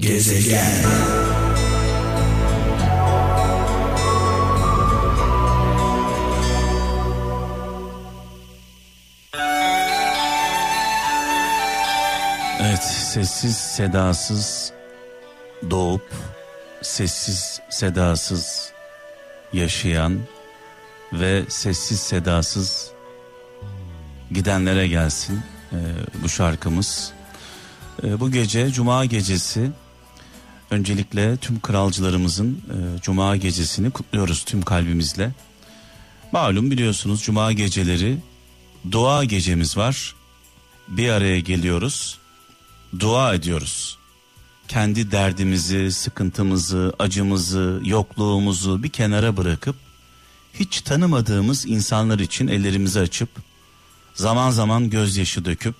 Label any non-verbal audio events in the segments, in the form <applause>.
Gezegen Evet sessiz sedasız doğup sessiz sedasız yaşayan ve sessiz sedasız gidenlere gelsin e, bu şarkımız. E, bu gece Cuma gecesi öncelikle tüm kralcılarımızın e, Cuma gecesini kutluyoruz tüm kalbimizle. Malum biliyorsunuz Cuma geceleri dua gecemiz var. Bir araya geliyoruz, dua ediyoruz. Kendi derdimizi, sıkıntımızı, acımızı, yokluğumuzu bir kenara bırakıp hiç tanımadığımız insanlar için ellerimizi açıp zaman zaman gözyaşı döküp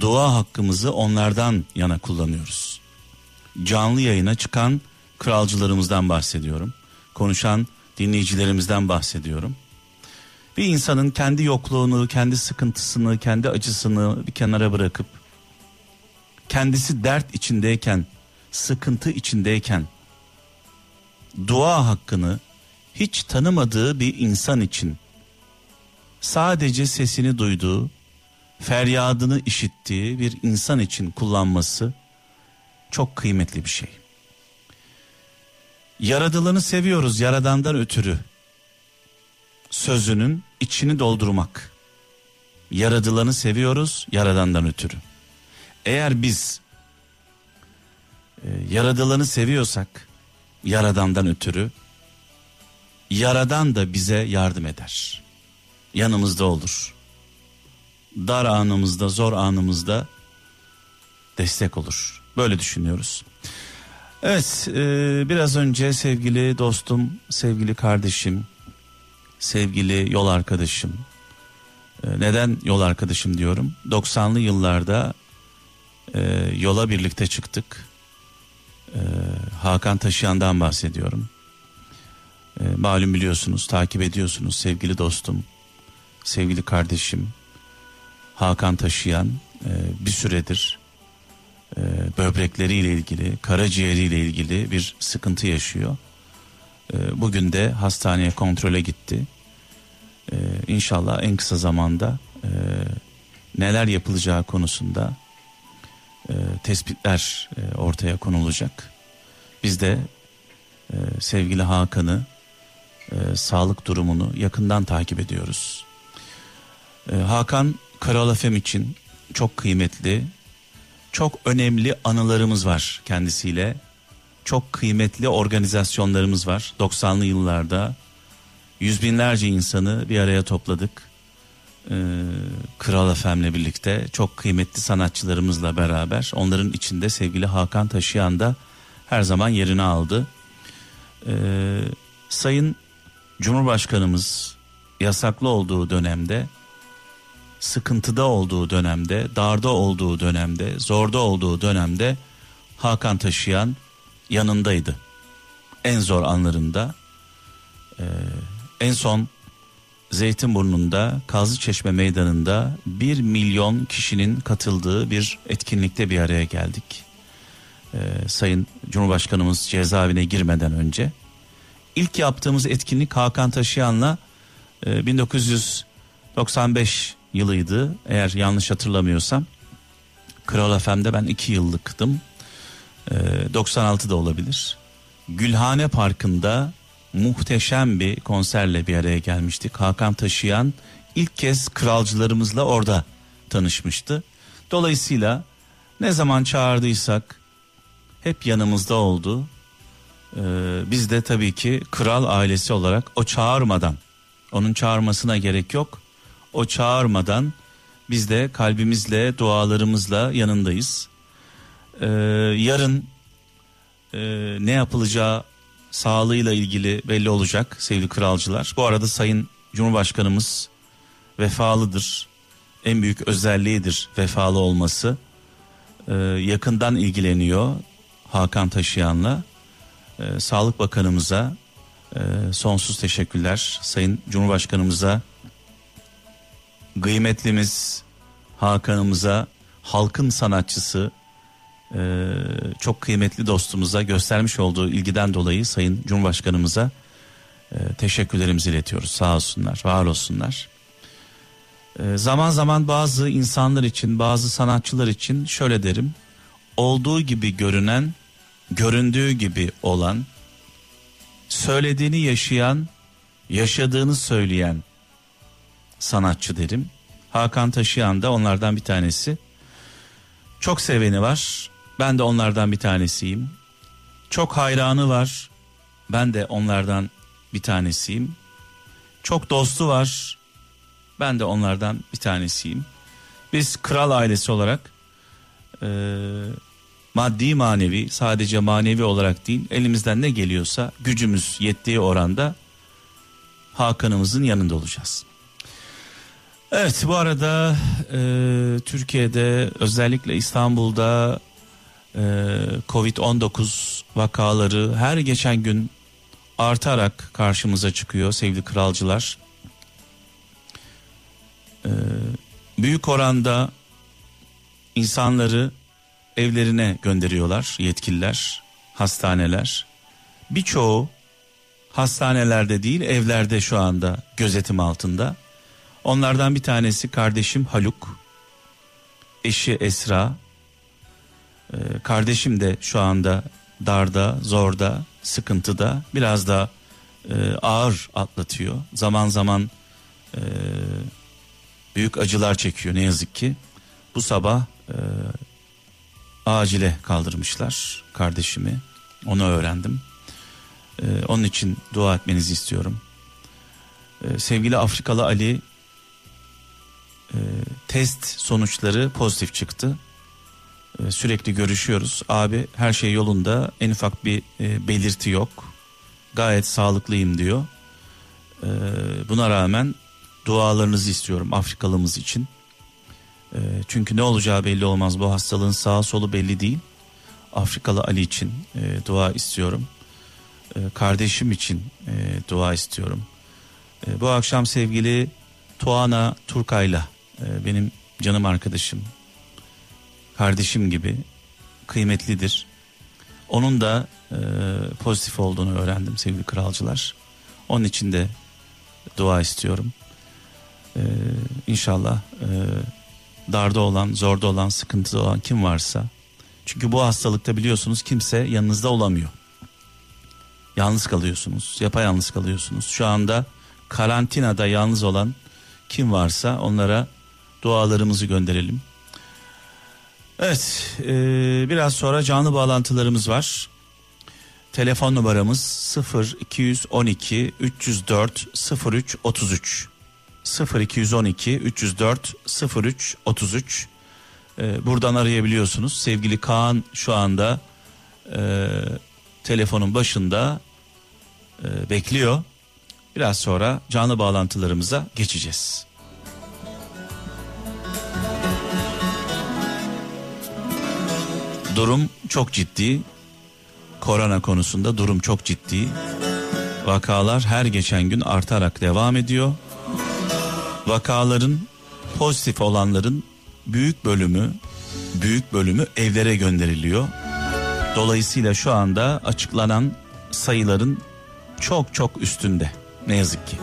dua hakkımızı onlardan yana kullanıyoruz. Canlı yayına çıkan kralcılarımızdan bahsediyorum. Konuşan dinleyicilerimizden bahsediyorum. Bir insanın kendi yokluğunu, kendi sıkıntısını, kendi acısını bir kenara bırakıp kendisi dert içindeyken, sıkıntı içindeyken dua hakkını hiç tanımadığı bir insan için sadece sesini duyduğu, feryadını işittiği bir insan için kullanması çok kıymetli bir şey. Yaradılanı seviyoruz yaradandan ötürü. Sözünün içini doldurmak. Yaradılanı seviyoruz yaradandan ötürü. Eğer biz e, yaradılanı seviyorsak yaradandan ötürü yaradan da bize yardım eder. Yanımızda olur. Dar anımızda, zor anımızda destek olur. Böyle düşünüyoruz. Evet, e, biraz önce sevgili dostum, sevgili kardeşim, sevgili yol arkadaşım. E, neden yol arkadaşım diyorum? 90'lı yıllarda e, yola birlikte çıktık. E, Hakan Taşıyan'dan bahsediyorum. E, malum biliyorsunuz, takip ediyorsunuz sevgili dostum, sevgili kardeşim Hakan Taşıyan e, bir süredir e, böbrekleriyle ilgili, karaciğeriyle ilgili bir sıkıntı yaşıyor. E, bugün de hastaneye kontrole gitti. E, inşallah en kısa zamanda e, neler yapılacağı konusunda e, tespitler e, ortaya konulacak. Biz de e, sevgili Hakan'ı e, sağlık durumunu yakından takip ediyoruz. E, Hakan Kral Efem için çok kıymetli, çok önemli anılarımız var kendisiyle. Çok kıymetli organizasyonlarımız var. 90'lı yıllarda yüz binlerce insanı bir araya topladık. Ee, Kral Efem'le birlikte çok kıymetli sanatçılarımızla beraber onların içinde sevgili Hakan Taşıyan da her zaman yerini aldı. Ee, Sayın Cumhurbaşkanımız yasaklı olduğu dönemde sıkıntıda olduğu dönemde, darda olduğu dönemde, zorda olduğu dönemde Hakan Taşıyan yanındaydı. En zor anlarında e, en son Zeytinburnu'nda Kazlıçeşme Meydanı'nda bir milyon kişinin katıldığı bir etkinlikte bir araya geldik. E, Sayın Cumhurbaşkanımız cezaevine girmeden önce. ilk yaptığımız etkinlik Hakan Taşıyan'la e, 1995 yılıydı eğer yanlış hatırlamıyorsam. Kral FM'de ben iki yıllıktım. Ee, 96'da olabilir. Gülhane Parkı'nda muhteşem bir konserle bir araya gelmiştik. Hakan Taşıyan ilk kez kralcılarımızla orada tanışmıştı. Dolayısıyla ne zaman çağırdıysak hep yanımızda oldu. Ee, biz de tabii ki kral ailesi olarak o çağırmadan, onun çağırmasına gerek yok o çağırmadan biz de kalbimizle dualarımızla yanındayız. Ee, yarın e, ne yapılacağı sağlığıyla ilgili belli olacak sevgili kralcılar. Bu arada Sayın Cumhurbaşkanımız vefalıdır. En büyük özelliğidir vefalı olması. Ee, yakından ilgileniyor Hakan Taşıyan'la. Ee, Sağlık Bakanımıza e, sonsuz teşekkürler. Sayın Cumhurbaşkanımıza kıymetlimiz Hakan'ımıza halkın sanatçısı e, çok kıymetli dostumuza göstermiş olduğu ilgiden dolayı Sayın Cumhurbaşkanımıza e, teşekkürlerimizi iletiyoruz. Sağ olsunlar, var olsunlar. E, zaman zaman bazı insanlar için, bazı sanatçılar için şöyle derim. Olduğu gibi görünen, göründüğü gibi olan, söylediğini yaşayan, yaşadığını söyleyen sanatçı derim. Hakan Taşıyan da onlardan bir tanesi. Çok seveni var. Ben de onlardan bir tanesiyim. Çok hayranı var. Ben de onlardan bir tanesiyim. Çok dostu var. Ben de onlardan bir tanesiyim. Biz kral ailesi olarak e, maddi manevi sadece manevi olarak değil elimizden ne geliyorsa gücümüz yettiği oranda Hakan'ımızın yanında olacağız. Evet bu arada e, Türkiye'de özellikle İstanbul'da e, Covid-19 vakaları her geçen gün artarak karşımıza çıkıyor sevgili kralcılar. E, büyük oranda insanları evlerine gönderiyorlar yetkililer, hastaneler. Birçoğu hastanelerde değil evlerde şu anda gözetim altında. Onlardan bir tanesi kardeşim Haluk, eşi Esra. Ee, kardeşim de şu anda darda, zorda, sıkıntıda, biraz da e, ağır atlatıyor. Zaman zaman e, büyük acılar çekiyor ne yazık ki. Bu sabah e, acile kaldırmışlar kardeşimi. Onu öğrendim. E, onun için dua etmenizi istiyorum. E, sevgili Afrikalı Ali e, test sonuçları pozitif çıktı. E, sürekli görüşüyoruz. Abi her şey yolunda. En ufak bir e, belirti yok. Gayet sağlıklıyım diyor. E, buna rağmen dualarınızı istiyorum Afrikalımız için. E, çünkü ne olacağı belli olmaz. Bu hastalığın sağı solu belli değil. Afrikalı Ali için e, dua istiyorum. E, kardeşim için e, dua istiyorum. E, bu akşam sevgili Tuana Turkay'la benim canım arkadaşım, kardeşim gibi kıymetlidir. Onun da e, pozitif olduğunu öğrendim sevgili kralcılar. Onun için de dua istiyorum. E, inşallah e, darda olan, zorda olan, sıkıntıda olan kim varsa. Çünkü bu hastalıkta biliyorsunuz kimse yanınızda olamıyor. Yalnız kalıyorsunuz, yapayalnız kalıyorsunuz. Şu anda karantinada yalnız olan kim varsa onlara dualarımızı gönderelim. Evet e, biraz sonra canlı bağlantılarımız var. Telefon numaramız 0 212 304 03 33 0 212 304 03 33 e, buradan arayabiliyorsunuz. Sevgili Kaan şu anda e, telefonun başında e, bekliyor. Biraz sonra canlı bağlantılarımıza geçeceğiz. Durum çok ciddi. Korona konusunda durum çok ciddi. Vakalar her geçen gün artarak devam ediyor. Vakaların pozitif olanların büyük bölümü büyük bölümü evlere gönderiliyor. Dolayısıyla şu anda açıklanan sayıların çok çok üstünde ne yazık ki.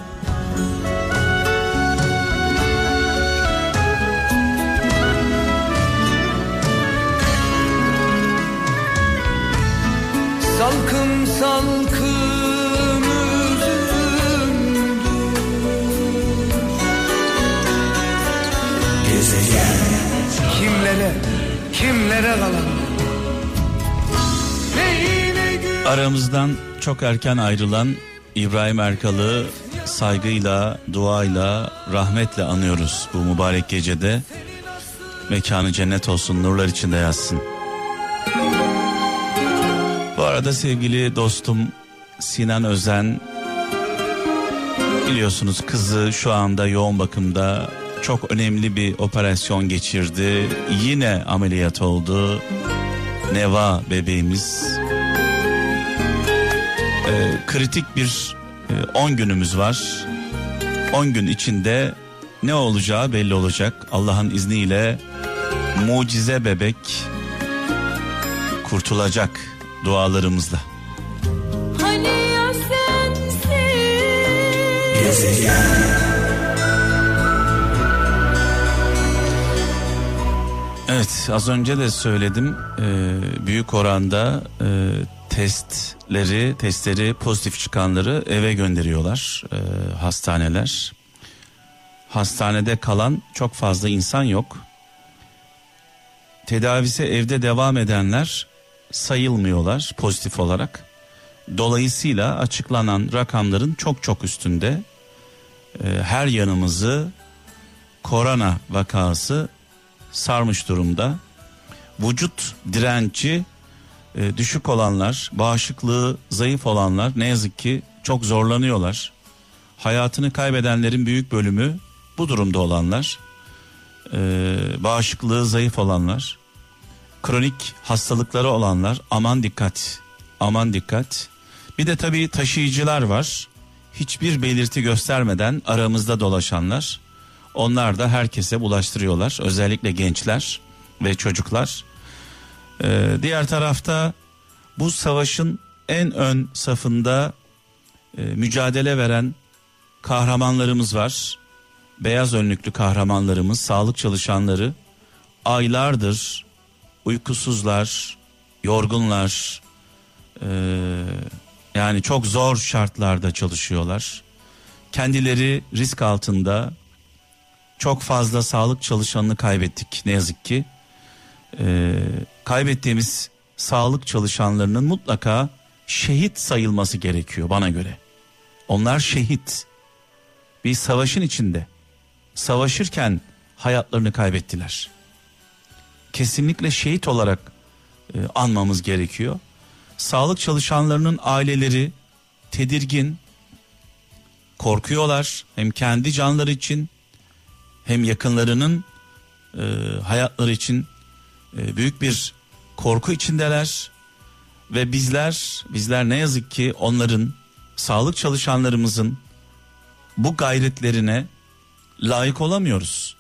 Salkım salkım Gezegen Kimlere, kimlere kalan Aramızdan çok erken ayrılan İbrahim Erkal'ı saygıyla, duayla, rahmetle anıyoruz bu mübarek gecede. Mekanı cennet olsun, nurlar içinde yazsın. Arada sevgili dostum Sinan Özen biliyorsunuz kızı şu anda yoğun bakımda çok önemli bir operasyon geçirdi. Yine ameliyat oldu. Neva bebeğimiz e, kritik bir 10 e, günümüz var. 10 gün içinde ne olacağı belli olacak. Allah'ın izniyle mucize bebek kurtulacak dualarımızla. Hani ya sensin Evet az önce de söyledim Ee, büyük oranda e, testleri testleri pozitif çıkanları eve gönderiyorlar e, hastaneler. Hastanede kalan çok fazla insan yok. Tedavisi evde devam edenler sayılmıyorlar pozitif olarak. Dolayısıyla açıklanan rakamların çok çok üstünde e, her yanımızı korona vakası sarmış durumda. Vücut direnci e, düşük olanlar, bağışıklığı zayıf olanlar ne yazık ki çok zorlanıyorlar. Hayatını kaybedenlerin büyük bölümü bu durumda olanlar. E, bağışıklığı zayıf olanlar, kronik hastalıkları olanlar aman dikkat, aman dikkat. Bir de tabii taşıyıcılar var. Hiçbir belirti göstermeden aramızda dolaşanlar. Onlar da herkese bulaştırıyorlar. Özellikle gençler ve çocuklar. Ee, diğer tarafta bu savaşın en ön safında e, mücadele veren kahramanlarımız var. Beyaz önlüklü kahramanlarımız, sağlık çalışanları aylardır uykusuzlar, yorgunlar. Ee, yani çok zor şartlarda çalışıyorlar. Kendileri risk altında çok fazla sağlık çalışanını kaybettik ne yazık ki. Ee, kaybettiğimiz sağlık çalışanlarının mutlaka şehit sayılması gerekiyor bana göre. Onlar şehit. Bir savaşın içinde savaşırken hayatlarını kaybettiler. Kesinlikle şehit olarak e, anmamız gerekiyor. Sağlık çalışanlarının aileleri tedirgin, korkuyorlar hem kendi canları için hem yakınlarının e, hayatları için e, büyük bir korku içindeler ve bizler bizler ne yazık ki onların sağlık çalışanlarımızın bu gayretlerine layık olamıyoruz.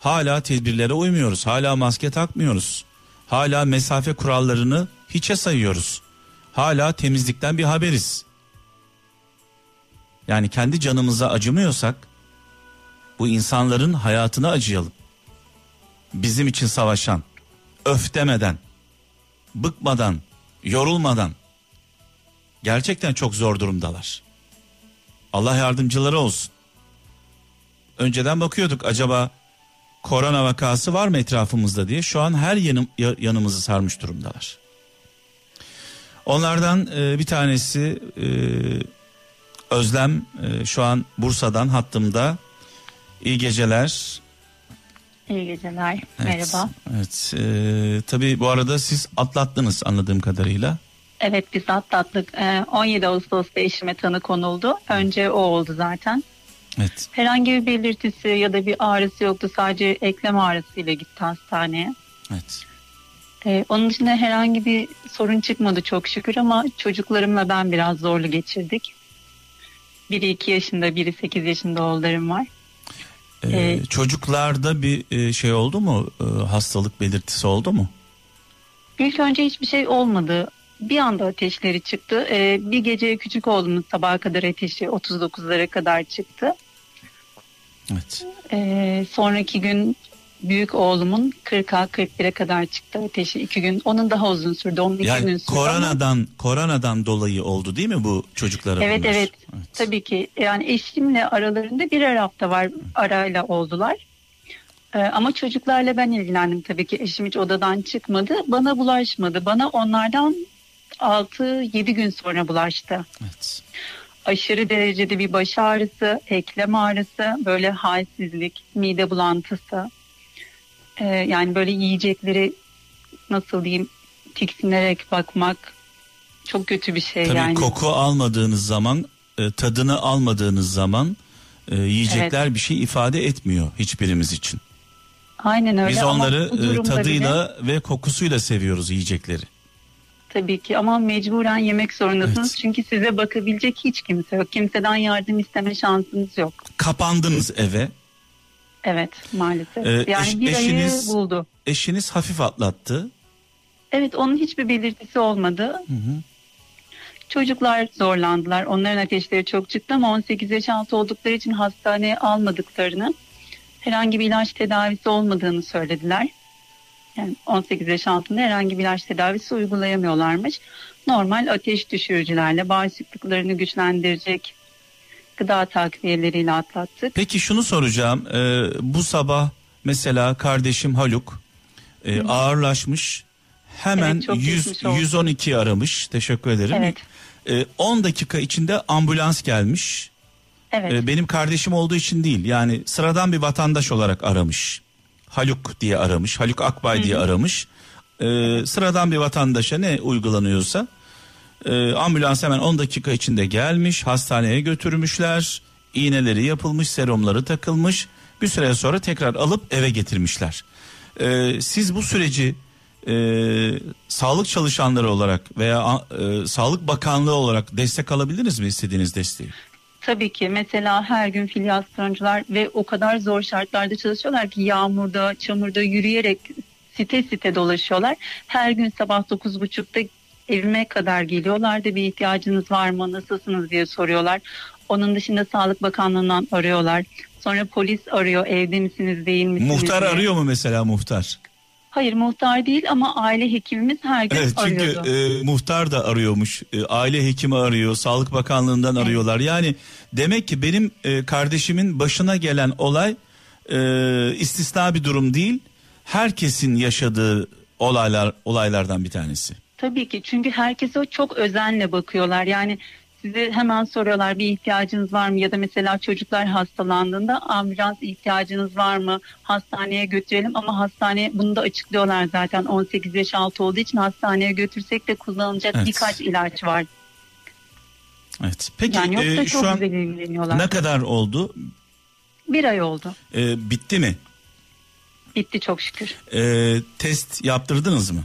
Hala tedbirlere uymuyoruz. Hala maske takmıyoruz. Hala mesafe kurallarını hiçe sayıyoruz. Hala temizlikten bir haberiz. Yani kendi canımıza acımıyorsak bu insanların hayatına acıyalım. Bizim için savaşan, öf demeden, bıkmadan, yorulmadan gerçekten çok zor durumdalar. Allah yardımcıları olsun. Önceden bakıyorduk acaba korona vakası var mı etrafımızda diye. Şu an her yanım, ya- yanımızı sarmış durumdalar. Onlardan e, bir tanesi e, Özlem e, şu an Bursa'dan hattımda. İyi geceler. İyi geceler. Evet, Merhaba. Evet. e, tabii bu arada siz atlattınız anladığım kadarıyla. Evet biz atlattık. Ee, 17 Ağustos'ta eşime tanı konuldu. Önce o oldu zaten. Evet. Herhangi bir belirtisi ya da bir ağrısı yoktu. Sadece eklem ağrısıyla gitti hastaneye. Evet. Ee, onun dışında herhangi bir sorun çıkmadı çok şükür ama çocuklarımla ben biraz zorlu geçirdik. Biri 2 yaşında, biri 8 yaşında oğullarım var. E, Ee, çocuklarda bir e, şey oldu mu? E, hastalık belirtisi oldu mu? İlk önce hiçbir şey olmadı. Bir anda ateşleri çıktı. Ee, bir gece küçük oğlumun sabaha kadar ateşi 39'lara kadar çıktı. Evet. Ee, sonraki gün büyük oğlumun 40'a 41'e kadar çıktı ateşi iki gün. Onun daha uzun sürdü. Onun iki gün Yani sürdü ama- koronadan koronadan dolayı oldu değil mi bu çocuklara Evet bunlar? evet tabii ki yani eşimle aralarında birer hafta var arayla oldular. Ee, ama çocuklarla ben ilgilendim tabii ki eşim hiç odadan çıkmadı bana bulaşmadı bana onlardan 6-7 gün sonra bulaştı. Evet. Aşırı derecede bir baş ağrısı, eklem ağrısı, böyle halsizlik, mide bulantısı. Ee, yani böyle yiyecekleri nasıl diyeyim tiksinerek bakmak çok kötü bir şey Tabii yani. koku almadığınız zaman, e, tadını almadığınız zaman e, yiyecekler bir şey ifade etmiyor hiçbirimiz için. Aynen öyle Biz onları e, tadıyla bile ve kokusuyla seviyoruz yiyecekleri. Tabii ki ama mecburen yemek zorundasınız. Evet. Çünkü size bakabilecek hiç kimse yok. Kimseden yardım isteme şansınız yok. Kapandınız eve. Evet maalesef. Ee, yani eş- bir eşiniz- ayı buldu. Eşiniz hafif atlattı. Evet onun hiçbir belirtisi olmadı. Hı hı. Çocuklar zorlandılar. Onların ateşleri çok çıktı ama 18 yaş altı oldukları için hastaneye almadıklarını, herhangi bir ilaç tedavisi olmadığını söylediler. Yani 18 yaş altında herhangi bir ilaç tedavisi uygulayamıyorlarmış. Normal ateş düşürücülerle bağışıklıklarını güçlendirecek gıda takviyeleriyle atlattık. Peki şunu soracağım. Ee, bu sabah mesela kardeşim Haluk e, ağırlaşmış. Hemen Evet, çok 100, geçmiş olsun. 112 aramış. Teşekkür ederim. Evet. Ee, 10 dakika içinde ambulans gelmiş. Evet. Ee, benim kardeşim olduğu için değil. Yani sıradan bir vatandaş olarak aramış. Haluk diye aramış. Haluk Akbay diye aramış. Ee, sıradan bir vatandaşa ne uygulanıyorsa e, ambulans hemen 10 dakika içinde gelmiş. Hastaneye götürmüşler. İğneleri yapılmış, serumları takılmış. Bir süre sonra tekrar alıp eve getirmişler. Ee, siz bu süreci e, sağlık çalışanları olarak veya e, Sağlık Bakanlığı olarak destek alabildiniz mi istediğiniz desteği? Tabii ki mesela her gün filyasyoncılar ve o kadar zor şartlarda çalışıyorlar ki yağmurda, çamurda yürüyerek site site dolaşıyorlar. Her gün sabah 9.30'da evime kadar geliyorlar da bir ihtiyacınız var mı, nasılsınız diye soruyorlar. Onun dışında Sağlık Bakanlığı'ndan arıyorlar. Sonra polis arıyor evde misiniz değil misiniz Muhtar diye. arıyor mu mesela muhtar? Hayır muhtar değil ama aile hekimimiz her gün Evet çünkü arıyordu. e, muhtar da arıyormuş. E, aile hekimi arıyor, Sağlık Bakanlığı'ndan arıyorlar. Yani demek ki benim e, kardeşimin başına gelen olay e, istisna bir durum değil. Herkesin yaşadığı olaylar olaylardan bir tanesi. Tabii ki çünkü herkese çok özenle bakıyorlar. Yani size hemen soruyorlar bir ihtiyacınız var mı ya da mesela çocuklar hastalandığında ambulans ihtiyacınız var mı hastaneye götürelim ama hastaneye bunu da açıklıyorlar zaten 18 yaş altı olduğu için hastaneye götürsek de kullanılacak Evet. birkaç ilaç var. Evet. Peki yani e, çok şu an ne kadar oldu? Bir ay oldu. E, bitti mi? Bitti çok şükür. E, test yaptırdınız mı?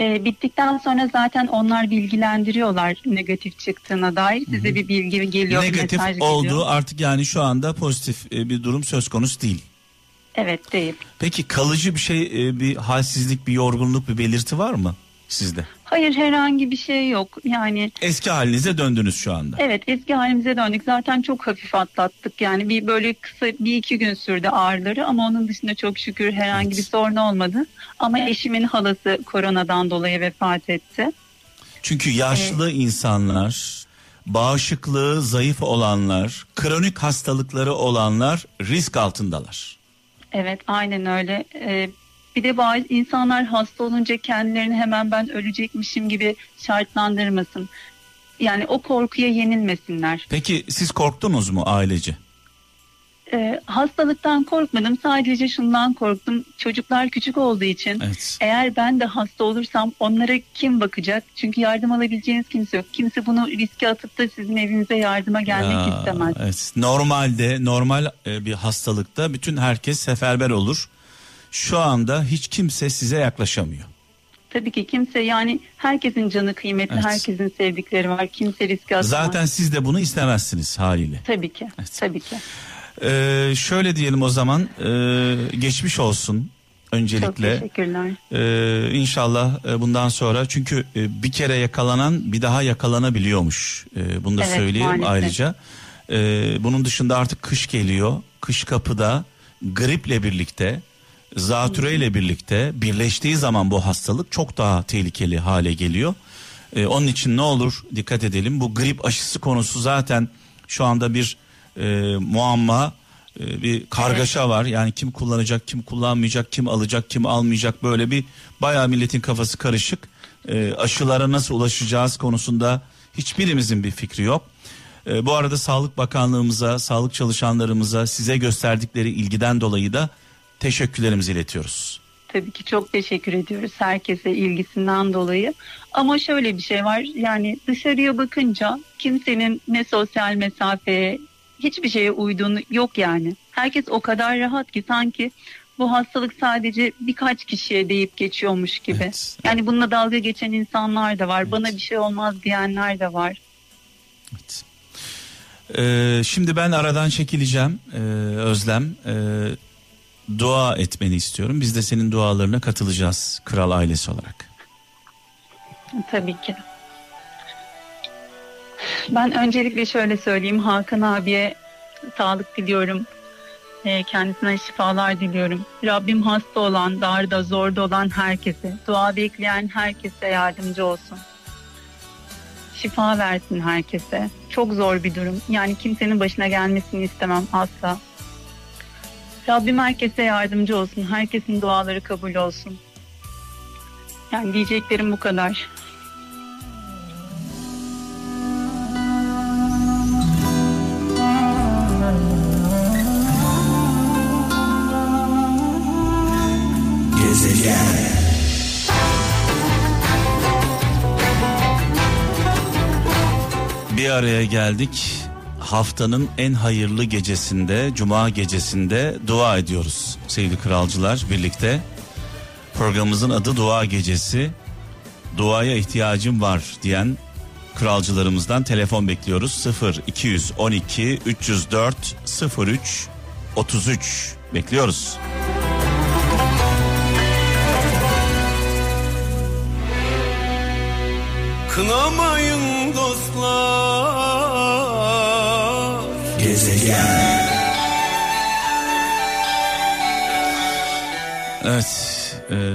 Ee, bittikten sonra zaten onlar bilgilendiriyorlar negatif çıktığına dair. Size bir bilgi geliyor. Negatif mesaj geliyor. olduğu artık yani şu anda pozitif e, bir durum söz konusu değil. Evet değil. Peki kalıcı bir şey, e, bir halsizlik, bir yorgunluk, bir belirti var mı sizde? Hayır herhangi bir şey yok. Yani Eski halinize döndünüz şu anda. evet eski halimize döndük. Zaten çok hafif atlattık. Yani bir böyle kısa bir iki gün sürdü ağrıları ama onun dışında çok şükür herhangi bir sorun olmadı. Ama eşimin halası koronadan dolayı vefat etti. Çünkü yaşlı insanlar, bağışıklığı zayıf olanlar, kronik hastalıkları olanlar risk altındalar. Evet aynen öyle. Ee, bir de bazı insanlar hasta olunca kendilerini hemen ben ölecekmişim gibi şartlandırmasın. Yani o korkuya yenilmesinler. Peki siz korktunuz mu ailece? Ee, hastalıktan korkmadım. Sadece şundan korktum. Çocuklar küçük olduğu için Evet. eğer ben de hasta olursam onlara kim bakacak? Çünkü yardım alabileceğiniz kimse yok. Kimse bunu riske atıp da sizin evinize yardıma gelmek Ya, istemez. Evet. Normalde normal e, bir hastalıkta bütün herkes seferber olur. Şu anda hiç kimse size yaklaşamıyor. Tabii ki kimse yani herkesin canı kıymetli, Evet. herkesin sevdikleri var. Kimse riske atamaz. Zaten siz de bunu istemezsiniz haliyle. Tabii ki. Evet. Tabii ki. Ee, şöyle diyelim o zaman e, geçmiş olsun Çok öncelikle. teşekkürler. Ee, inşallah e, bundan sonra çünkü e, bir kere yakalanan bir daha yakalanabiliyormuş. Ee, bunu da Evet, söyleyeyim maalesef. ayrıca. Ee, bunun dışında artık kış geliyor. Kış kapıda griple birlikte, zatüreyle birlikte birleştiği zaman bu hastalık çok daha tehlikeli hale geliyor. Ee, onun için ne olur dikkat edelim. Bu grip aşısı konusu zaten şu anda bir e, muamma, e, bir kargaşa var. Yani kim kullanacak, kim kullanmayacak, kim alacak, kim almayacak böyle bir bayağı milletin kafası karışık. E, aşılara nasıl ulaşacağız konusunda hiçbirimizin bir fikri yok. E, bu arada Sağlık Bakanlığımıza, sağlık çalışanlarımıza size gösterdikleri ilgiden dolayı da teşekkürlerimizi iletiyoruz. Tabii ki çok teşekkür ediyoruz herkese ilgisinden dolayı. Ama şöyle bir şey var yani dışarıya bakınca kimsenin ne sosyal mesafeye hiçbir şeye uyduğunu yok yani. Herkes o kadar rahat ki sanki bu hastalık sadece birkaç kişiye deyip geçiyormuş gibi. Evet. Yani bununla dalga geçen insanlar da var. Bana bir şey olmaz diyenler de var. Evet. Ee, şimdi ben aradan çekileceğim ee, Özlem. Ee, dua etmeni istiyorum. Biz de senin dualarına katılacağız kral ailesi olarak. Tabii ki. Ben öncelikle şöyle söyleyeyim. Hakan abiye sağlık diliyorum. Ee, kendisine şifalar diliyorum. Rabbim hasta olan, darda, zorda olan herkese, dua bekleyen herkese yardımcı olsun. Şifa versin herkese. Çok zor bir durum. Yani kimsenin başına gelmesini istemem asla. Rabbim herkese yardımcı olsun. Herkesin duaları kabul olsun. Yani diyeceklerim bu kadar. Gezegen. Bir araya geldik. Haftanın en hayırlı gecesinde, cuma gecesinde dua ediyoruz sevgili kralcılar birlikte. Programımızın adı Dua Gecesi. Duaya ihtiyacım var diyen kralcılarımızdan telefon bekliyoruz. 0 212 304 03 33 bekliyoruz. Kınamayın dostlar Gezegen. Evet. E,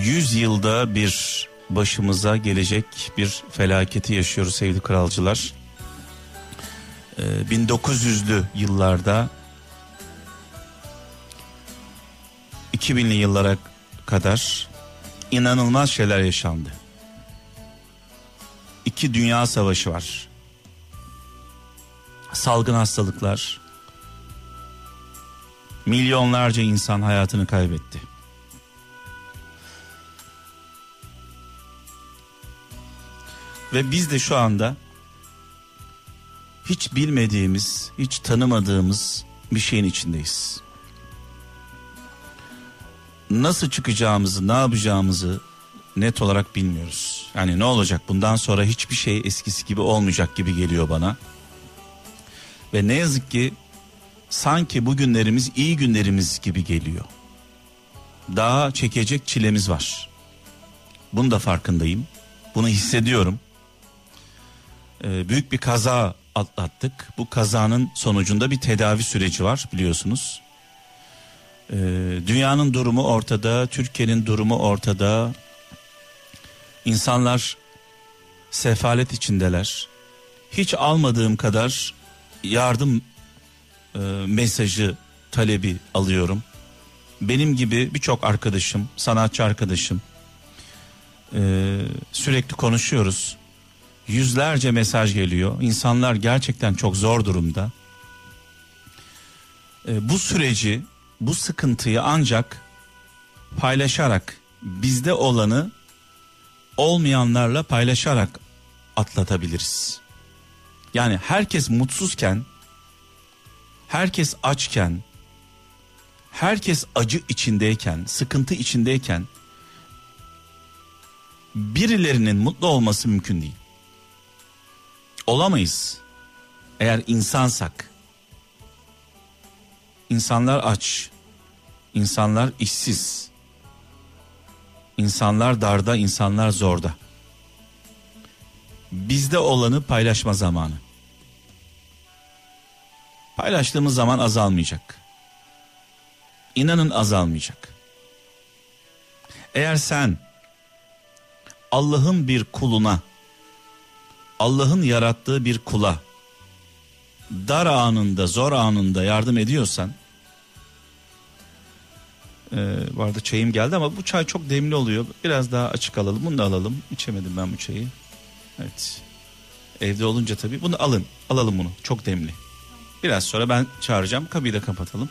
100 yılda bir başımıza gelecek bir felaketi yaşıyoruz sevgili kralcılar. E, 1900'lü yıllarda 2000'li yıllara kadar inanılmaz şeyler yaşandı. İki dünya savaşı var. Salgın hastalıklar, milyonlarca insan hayatını kaybetti. Ve biz de şu anda hiç bilmediğimiz, hiç tanımadığımız bir şeyin içindeyiz. Nasıl çıkacağımızı, ne yapacağımızı net olarak bilmiyoruz. Yani ne olacak bundan sonra hiçbir şey eskisi gibi olmayacak gibi geliyor bana. Ve ne yazık ki sanki bu günlerimiz iyi günlerimiz gibi geliyor. Daha çekecek çilemiz var. Bunu da farkındayım. Bunu hissediyorum. Ee, büyük bir kaza atlattık. Bu kazanın sonucunda bir tedavi süreci var biliyorsunuz. Ee, dünyanın durumu ortada, Türkiye'nin durumu ortada. İnsanlar sefalet içindeler. Hiç almadığım kadar yardım e, mesajı talebi alıyorum. Benim gibi birçok arkadaşım, sanatçı arkadaşım e, sürekli konuşuyoruz. Yüzlerce mesaj geliyor. İnsanlar gerçekten çok zor durumda. E, bu süreci, bu sıkıntıyı ancak paylaşarak, bizde olanı olmayanlarla paylaşarak atlatabiliriz. Yani herkes mutsuzken herkes açken, herkes acı içindeyken, sıkıntı içindeyken birilerinin mutlu olması mümkün değil. Olamayız. Eğer insansak. İnsanlar aç. İnsanlar işsiz. İnsanlar darda, insanlar zorda. Bizde olanı paylaşma zamanı paylaştığımız zaman azalmayacak. İnanın azalmayacak. Eğer sen Allah'ın bir kuluna, Allah'ın yarattığı bir kula dar anında, zor anında yardım ediyorsan bu arada çayım geldi ama bu çay çok demli oluyor. Biraz daha açık alalım. Bunu da alalım. İçemedim ben bu çayı. Evet. Evde olunca tabii bunu alın. Alalım bunu. Çok demli. Biraz sonra ben çağıracağım. Kapıyı da kapatalım.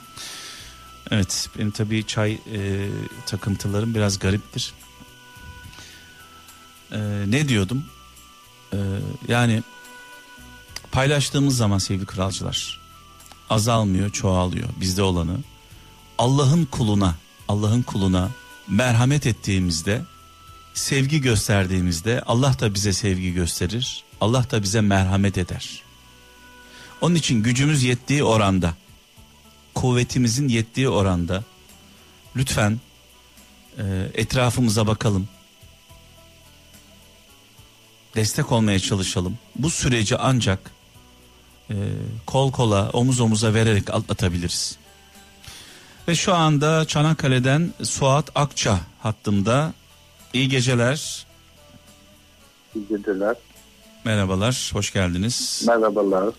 Evet benim tabii çay e, takıntılarım biraz gariptir. E, ne diyordum? E, yani paylaştığımız zaman sevgili kralcılar azalmıyor çoğalıyor bizde olanı. Allah'ın kuluna Allah'ın kuluna merhamet ettiğimizde sevgi gösterdiğimizde Allah da bize sevgi gösterir. Allah da bize merhamet eder. Onun için gücümüz yettiği oranda, kuvvetimizin yettiği oranda lütfen e, etrafımıza bakalım. Destek olmaya çalışalım. Bu süreci ancak e, kol kola, omuz omuza vererek atlatabiliriz. Ve şu anda Çanakkale'den Suat Akça hattımda. İyi geceler. İyi geceler. Merhabalar, hoş geldiniz. Merhabalar.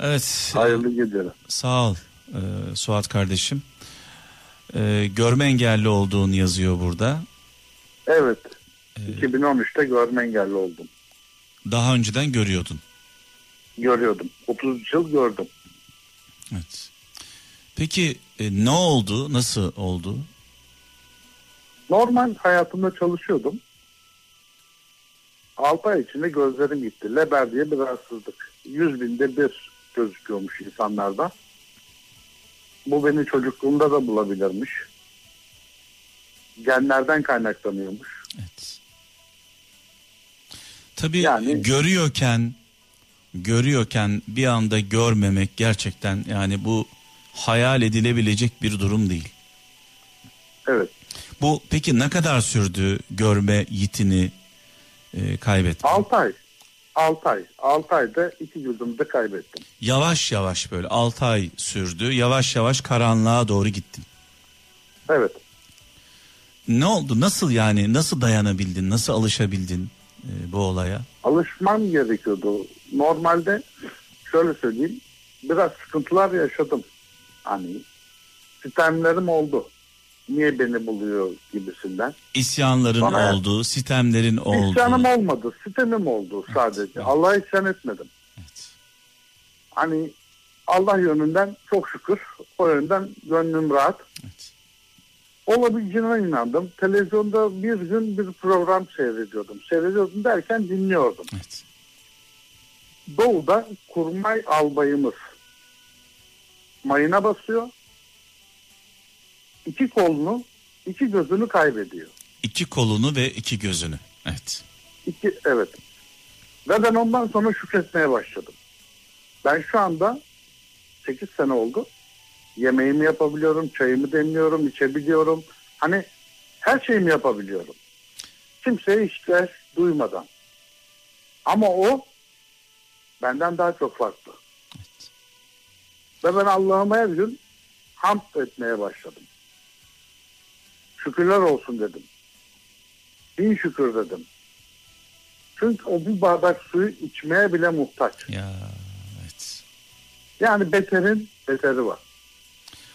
Evet. Hayırlı geceler. Sağ ol e, Suat kardeşim. E, görme engelli olduğun yazıyor burada. Evet. 2013'te görme engelli oldum. Daha önceden görüyordun. Görüyordum. 33 yıl gördüm. Evet. Peki e, ne oldu? Nasıl oldu? Normal hayatımda çalışıyordum. 6 ay içinde gözlerim gitti. Leber diye bir rahatsızlık. 100 binde bir gözüküyormuş insanlarda. Bu beni çocukluğumda da bulabilirmiş. Genlerden kaynaklanıyormuş. Evet. Tabii Yani- görüyorken görüyorken bir anda görmemek gerçekten yani bu hayal edilebilecek bir durum değil. Evet. Bu peki ne kadar sürdü görme yitini e, kaybetme? 6 ay. 6 ay. 6 ayda iki de kaybettim. Yavaş yavaş böyle 6 ay sürdü. Yavaş yavaş karanlığa doğru gittin. Evet. Ne oldu? Nasıl yani? Nasıl dayanabildin? Nasıl alışabildin e, bu olaya? alışmam gerekiyordu. Normalde şöyle söyleyeyim biraz sıkıntılar yaşadım. Hani sistemlerim oldu. Niye beni buluyor gibisinden. İsyanların Bana- oldu, sitemlerin oldu. İsyanım olmadı. Sistemim oldu sadece. evet. Allah'a isyan etmedim. Evet. Hani Allah yönünden çok şükür o yönden gönlüm rahat. Evet. Olabileceğine inandım. Televizyonda bir gün bir program seyrediyordum. Seyrediyordum derken dinliyordum. Evet. Doğu'da kurmay albayımız mayına basıyor. İki kolunu, iki gözünü kaybediyor. İki kolunu ve iki gözünü. Evet. İki, evet. Ve ben ondan sonra şükretmeye başladım. Ben şu anda 8 sene oldu. Yemeğimi yapabiliyorum, çayımı demliyorum, içebiliyorum. Hani her şeyimi yapabiliyorum. Kimseye ihtiyaç duymadan. Ama o benden daha çok farklı. Ve ben Allah'ıma her gün hamd etmeye başladım. Şükürler olsun dedim. Bin şükür dedim. Çünkü o bir bardak suyu içmeye bile muhtaç. Ya evet. Yani beterin beteri var.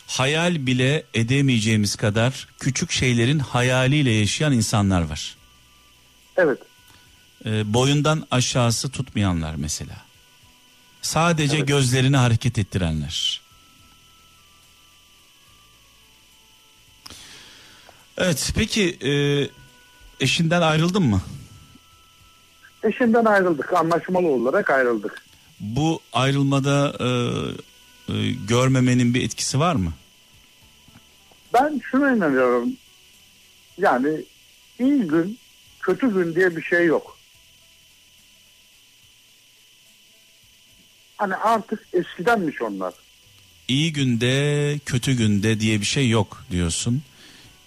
Hayal bile edemeyeceğimiz kadar küçük şeylerin hayaliyle yaşayan insanlar var. Evet. Ee, boyundan aşağısı tutmayanlar mesela. Sadece Evet. gözlerini hareket ettirenler. Evet peki e, eşinden ayrıldın mı? Eşimden ayrıldık. Anlaşmalı olarak ayrıldık. Bu ayrılmada e, e, görmemenin bir etkisi var mı? Ben şuna inanıyorum. Yani iyi gün, kötü gün diye bir şey yok. Hani artık eskidenmiş onlar. İyi günde kötü günde diye bir şey yok diyorsun.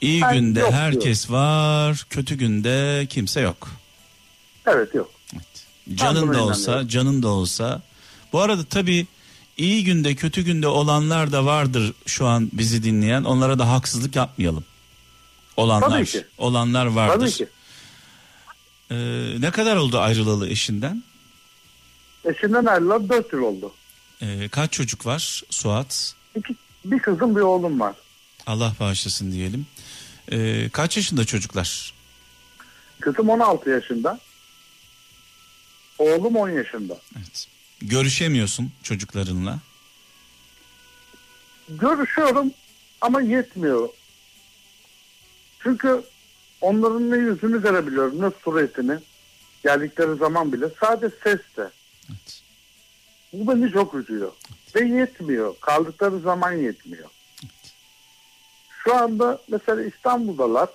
İyi Ben günde yok herkes var, kötü günde kimse yok. Evet yok. Canın buna da olsa, inanıyorum. canın da olsa. Bu arada tabii iyi günde kötü günde olanlar da vardır şu an bizi dinleyen. Onlara da haksızlık yapmayalım. Olanlar, Tabii ki. olanlar vardır. Tabii ki. Ee, ne kadar oldu ayrılalı eşinden? Eşimden ayrılalı 4 yıl oldu. Ee, kaç çocuk var Suat? İki, bir kızım bir oğlum var. Allah bağışlasın diyelim. Ee, kaç yaşında çocuklar? Kızım 16 yaşında. Oğlum 10 yaşında. Evet. Görüşemiyorsun çocuklarınla. Görüşüyorum ama yetmiyor. Çünkü onların ne yüzünü görebiliyorum ne suretini. Geldikleri zaman bile sadece sesle. Evet. Bu beni çok üzüyor. Ve yetmiyor. Kaldıkları zaman yetmiyor. Şu anda mesela İstanbul'dalar.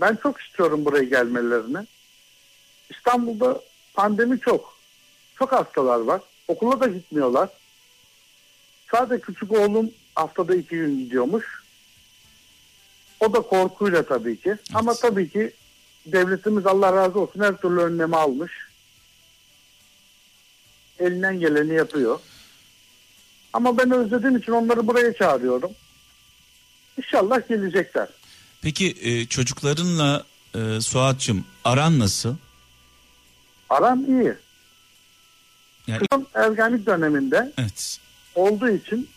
Ben çok istiyorum buraya gelmelerini. İstanbul'da pandemi çok. Çok hastalar var. Okula da gitmiyorlar. Sadece küçük oğlum haftada iki gün gidiyormuş. O da korkuyla tabii ki. Ama tabii ki devletimiz Allah razı olsun her türlü önlemi almış. Elinden geleni yapıyor. Ama ben özlediğim için onları buraya çağırıyorum. İnşallah gelecekler. Peki e, çocuklarınla e, Suat'cığım aran nasıl? Aram iyi. Yani, Kızım ergenlik döneminde evet, olduğu için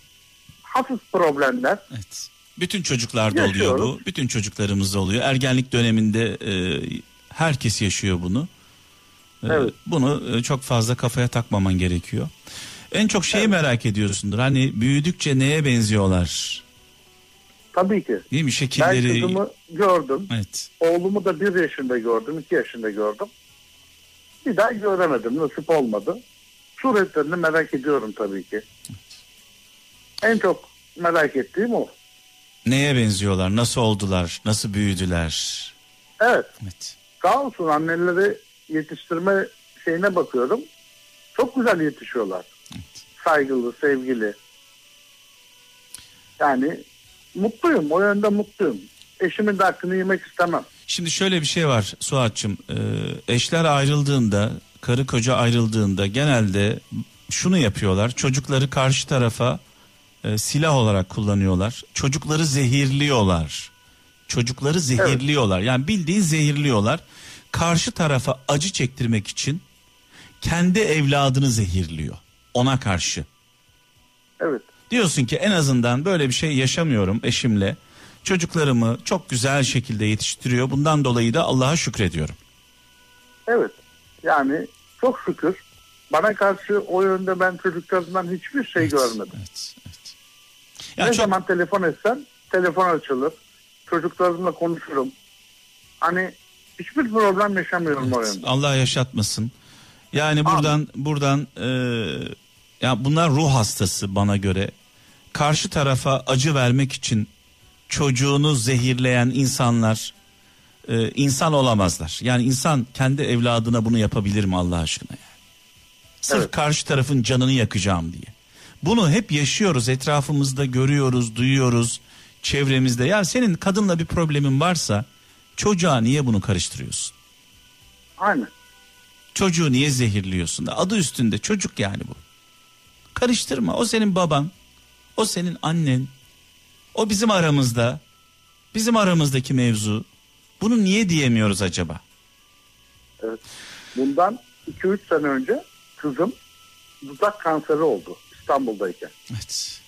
hafif problemler. evet. Bütün çocuklarda oluyor bu. Yaşıyoruz. Bütün çocuklarımızda oluyor. Ergenlik döneminde e, herkes yaşıyor bunu. E, Evet. Bunu e, çok fazla kafaya takmaman gerekiyor. En çok şeyi merak ediyorsundur. Hani büyüdükçe neye benziyorlar? Tabii ki. Değil mi? Ben Şekilleri. kızımı gördüm. Evet. Oğlumu da bir yaşında gördüm, iki yaşında gördüm. Bir daha göremedim, nasip olmadı. Suretlerini merak ediyorum tabii ki. En çok merak ettiğim o. Neye benziyorlar? Nasıl oldular? Nasıl büyüdüler? Evet, Evet. sağ olsun anneleri yetiştirme şeyine bakıyorum. Çok güzel yetişiyorlar. Saygılı, sevgili. Yani mutluyum, o yönde mutluyum. Eşimin de hakkını yemek istemem. Şimdi şöyle bir şey var Suat'cığım. Ee, eşler ayrıldığında, karı koca ayrıldığında genelde şunu yapıyorlar. Çocukları karşı tarafa e, silah olarak kullanıyorlar. Çocukları zehirliyorlar. Çocukları zehirliyorlar. Yani bildiğin zehirliyorlar. Karşı tarafa acı çektirmek için kendi evladını zehirliyor. Ona karşı. Evet, Diyorsun ki en azından böyle bir şey yaşamıyorum eşimle. Çocuklarımı çok güzel şekilde yetiştiriyor. Bundan dolayı da Allah'a şükrediyorum. evet. Yani çok şükür bana karşı o yönde ben çocuklarımdan hiçbir şey görmedim. Evet, evet. Ya ne çok zaman telefon etsem telefon açılır. Çocuklarımla konuşurum. Hani hiçbir problem yaşamıyorum Evet, yönde. Allah yaşatmasın. Yani buradan buradan e, ya bunlar ruh hastası bana göre. Karşı tarafa acı vermek için çocuğunu zehirleyen insanlar e, insan olamazlar. Yani insan kendi evladına bunu yapabilir mi Allah aşkına yani? Sırf Evet. karşı tarafın canını yakacağım diye. Bunu hep yaşıyoruz, etrafımızda görüyoruz, duyuyoruz, çevremizde. Ya senin kadınla bir problemin varsa çocuğa niye bunu karıştırıyorsun? Aynen. Çocuğu niye zehirliyorsun? Adı üstünde çocuk yani bu. Karıştırma. O senin baban. O senin annen. O bizim aramızda. Bizim aramızdaki mevzu. Bunu niye diyemiyoruz acaba? Evet. Bundan 2-3 sene önce kızım dudak kanseri oldu İstanbul'dayken. Evet.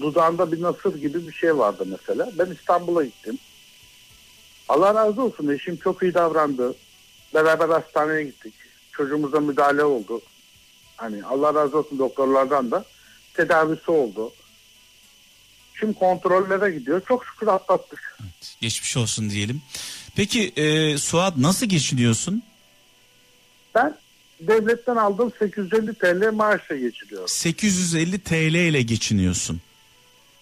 Dudağında bir nasır gibi bir şey vardı mesela. Ben İstanbul'a gittim. Allah razı olsun eşim çok iyi davrandı. Beraber hastaneye gittik. Çocuğumuza müdahale oldu. Hani Allah razı olsun doktorlardan da tedavisi oldu. Şimdi kontrollere gidiyor. Çok şükür atlattık. evet. Geçmiş olsun diyelim. Peki e, Suat nasıl geçiniyorsun? Ben devletten aldığım 850 TL maaşla geçiriyorum. 850 TL ile geçiniyorsun.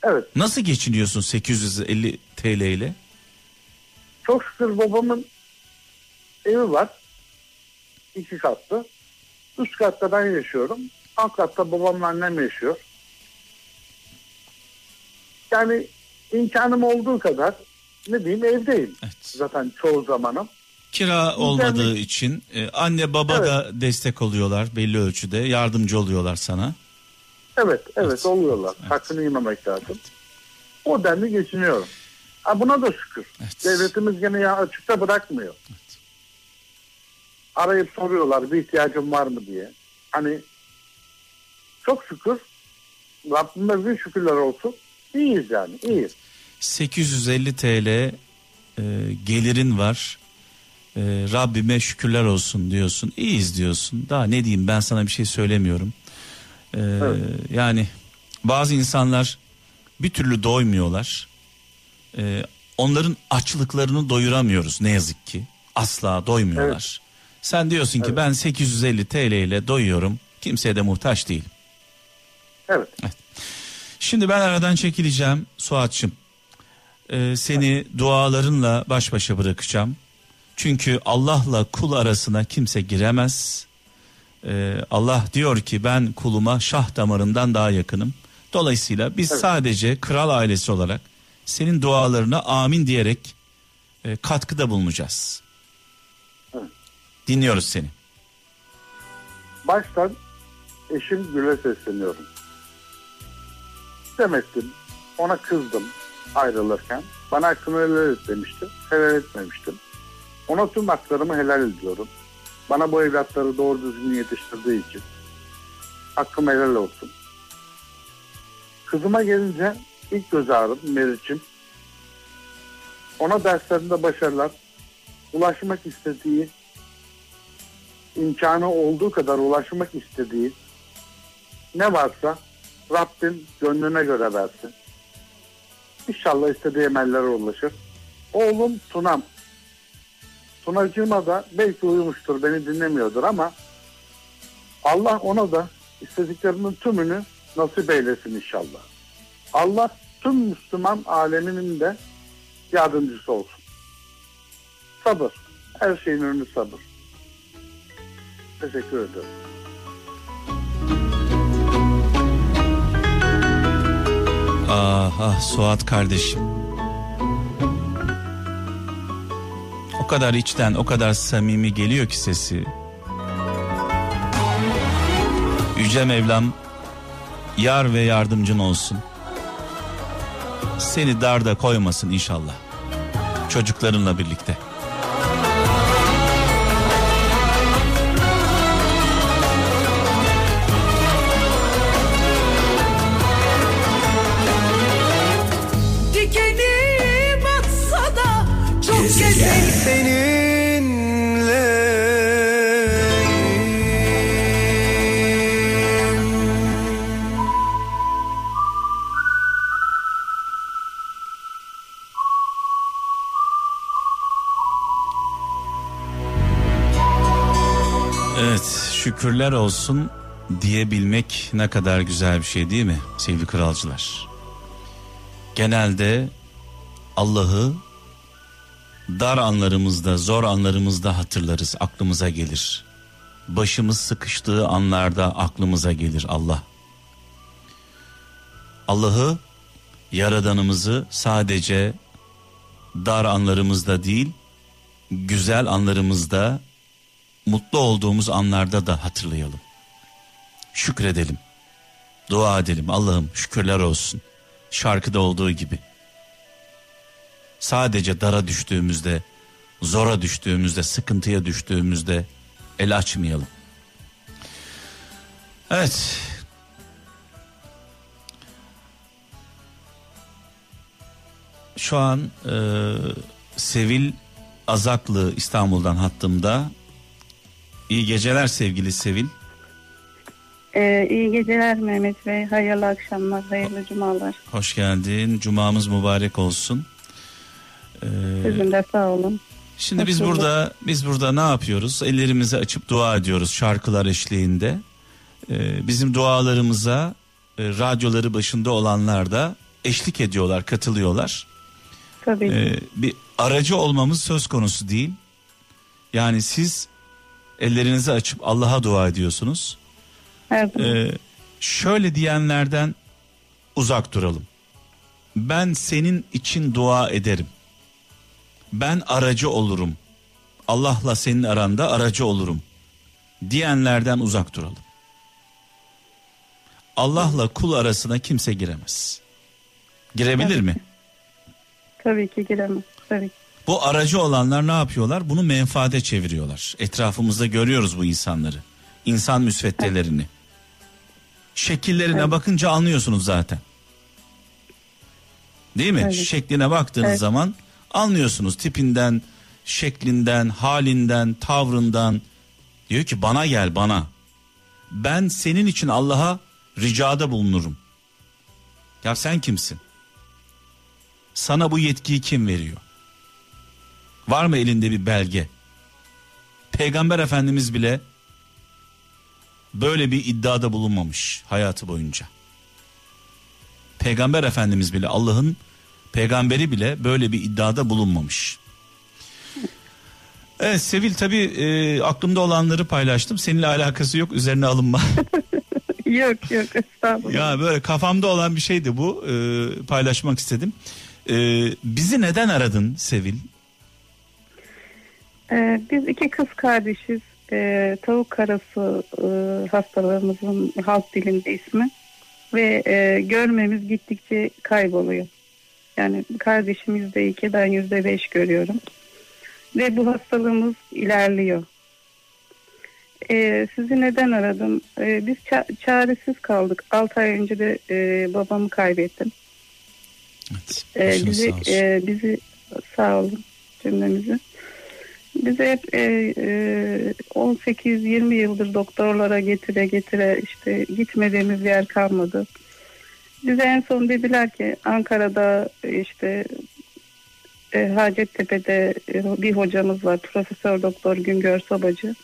Evet. Nasıl geçiniyorsun 850 TL ile? Çok şükür babamın evi var. İki katlı. Üst katta ben yaşıyorum. Alt katta babamla annem yaşıyor. Yani imkanım olduğu kadar ne diyeyim evdeyim. Evet. Zaten çoğu zamanım. Kira olmadığı için e, anne baba Evet. da destek oluyorlar belli ölçüde yardımcı oluyorlar sana. Evet, evet, Evet. oluyorlar. Evet. Hakkını yememek lazım. O denli geçiniyorum. Ha, buna da şükür. Evet. Devletimiz gene ya açıkta bırakmıyor. Arayıp soruyorlar bir ihtiyacın var mı diye. Hani çok şükür Rabbime bir şükürler olsun. İyiyiz yani iyiyiz. 850 TL e, gelirin var. E, Rabbime şükürler olsun diyorsun. İyiyiz diyorsun. Daha ne diyeyim ben sana bir şey söylemiyorum. E, Yani bazı insanlar bir türlü doymuyorlar. E, onların açlıklarını doyuramıyoruz ne yazık ki. Asla doymuyorlar. Sen diyorsun ki ben 850 TL ile doyuyorum. Kimseye de muhtaç değil. Evet. Şimdi ben aradan çekileceğim Suat'cığım. Ee, seni dualarınla baş başa bırakacağım. Çünkü Allah'la kul arasına kimse giremez. Ee, Allah diyor ki ben kuluma şah damarından daha yakınım. Dolayısıyla biz sadece kral ailesi olarak senin dualarına amin diyerek e, katkıda bulunacağız. Evet. Dinliyoruz seni. Baştan eşim Gül'e sesleniyorum. Demettim, ona kızdım ayrılırken. Bana hakkını helal et demişti. Helal etmemiştim. Ona tüm haklarımı helal ediyorum. Bana bu evlatları doğru düzgün yetiştirdiği için. Hakkım helal olsun. Kızıma gelince ilk göz ağrım Meriç'im. Ona derslerinde başarılar. Ulaşmak istediği imkanı olduğu kadar ulaşmak istediği ne varsa Rabbim gönlüne göre versin. İnşallah istediği emellere ulaşır. Oğlum Tunam. Tunacığıma da belki uyumuştur, beni dinlemiyordur ama Allah ona da istediklerinin tümünü nasip eylesin inşallah. Allah tüm Müslüman aleminin de yardımcısı olsun. Sabır. Her şeyin önü sabır. Teşekkür ederim. Ah ah Suat kardeşim. O kadar içten, o kadar samimi geliyor ki sesi. Yüce Mevlam yar ve yardımcın olsun. Seni darda koymasın inşallah. Çocuklarınla birlikte. Dikeni şükürler olsun diyebilmek ne kadar güzel bir şey değil mi sevgili kralcılar? Genelde Allah'ı dar anlarımızda, zor anlarımızda hatırlarız, aklımıza gelir. Başımız sıkıştığı anlarda aklımıza gelir Allah. Allah'ı, yaradanımızı sadece dar anlarımızda değil, güzel anlarımızda, mutlu olduğumuz anlarda da hatırlayalım. Şükredelim. Dua edelim. Allah'ım şükürler olsun. Şarkıda olduğu gibi. Sadece dara düştüğümüzde, zora düştüğümüzde, sıkıntıya düştüğümüzde el açmayalım. Evet. Şu an e, Sevil Azaklı İstanbul'dan hattımda. İyi geceler sevgili Sevil. Ee, iyi geceler Mehmet Bey. Hayırlı akşamlar, hayırlı cumalar. Hoş geldin. Cumamız mübarek olsun. Ee, Sizin de sağ olun. şimdi biz bulduk. burada biz burada ne yapıyoruz? Ellerimizi açıp dua ediyoruz şarkılar eşliğinde. Ee, bizim dualarımıza e, radyoları başında olanlar da eşlik ediyorlar, katılıyorlar. Tabii. Ee, bir aracı olmamız söz konusu değil. Yani siz ellerinizi açıp Allah'a dua ediyorsunuz. Zaman. Ee, şöyle diyenlerden uzak duralım. Ben senin için dua ederim. Ben aracı olurum. Allah'la senin aranda aracı olurum. Diyenlerden uzak duralım. Allah'la kul arasına kimse giremez. Girebilir mi? Tabii ki giremez. Tabii ki. Bu aracı olanlar ne yapıyorlar? Bunu menfaate çeviriyorlar. Etrafımızda görüyoruz bu insanları. İnsan müsveddelerini. Şekillerine Evet. bakınca anlıyorsunuz zaten. Değil mi? Evet. Şekline baktığınız Evet. zaman anlıyorsunuz tipinden, şeklinden, halinden, tavrından. Diyor ki bana gel bana. Ben senin için Allah'a ricada bulunurum. Ya sen kimsin? Sana bu yetkiyi kim veriyor? Var mı elinde bir belge? Peygamber Efendimiz bile böyle bir iddiada bulunmamış hayatı boyunca. Peygamber Efendimiz bile Allah'ın peygamberi bile böyle bir iddiada bulunmamış. Evet Sevil tabii e, aklımda olanları paylaştım. Seninle alakası yok üzerine alınma. <laughs> Yok yok estağfurullah. ya böyle kafamda olan bir şeydi bu. E, paylaşmak istedim. E, bizi neden aradın Sevil? Ee, biz iki kız kardeşiz. Ee, tavuk karası e, hastalığımızın halk dilinde ismi. Ve e, görmemiz gittikçe kayboluyor. Yani kardeşim yüzde iki ben yüzde beş görüyorum. Ve bu hastalığımız ilerliyor. Ee, sizi neden aradım? Ee, biz ça- çaresiz kaldık. 6 ay önce de e, babamı kaybettim. Evet, Ee, bizi sağ olsun. e, bizi sağ olun cümlemizi. Bizi hep e, e, 18-20 yıldır doktorlara getire getire işte gitmediğimiz yer kalmadı. Bize en son dediler ki Ankara'da işte e, Hacettepe'de e, bir hocamız var Profesör Doktor Güngör Sobacı.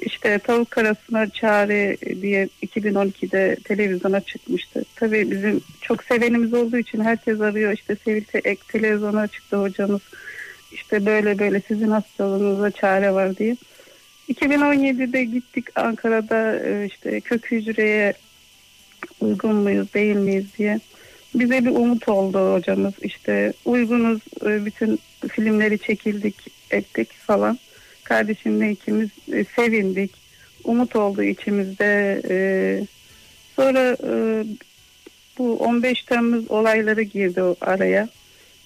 İşte tavuk karasına çare diye 2012'de televizyona çıkmıştı. Tabii bizim çok sevenimiz olduğu için herkes arıyor. İşte Sevil ek televizyona çıktı hocamız. İşte böyle böyle sizin hastalığınıza çare var diye. 2017'de gittik Ankara'da e, işte kök hücreye uygun muyuz değil miyiz diye. Bize bir umut oldu hocamız. İşte uygunuz e, bütün filmleri çekildik ettik falan. Kardeşimle ikimiz e, sevindik. Umut oldu içimizde. Sonra bu 15 Temmuz olayları girdi o araya.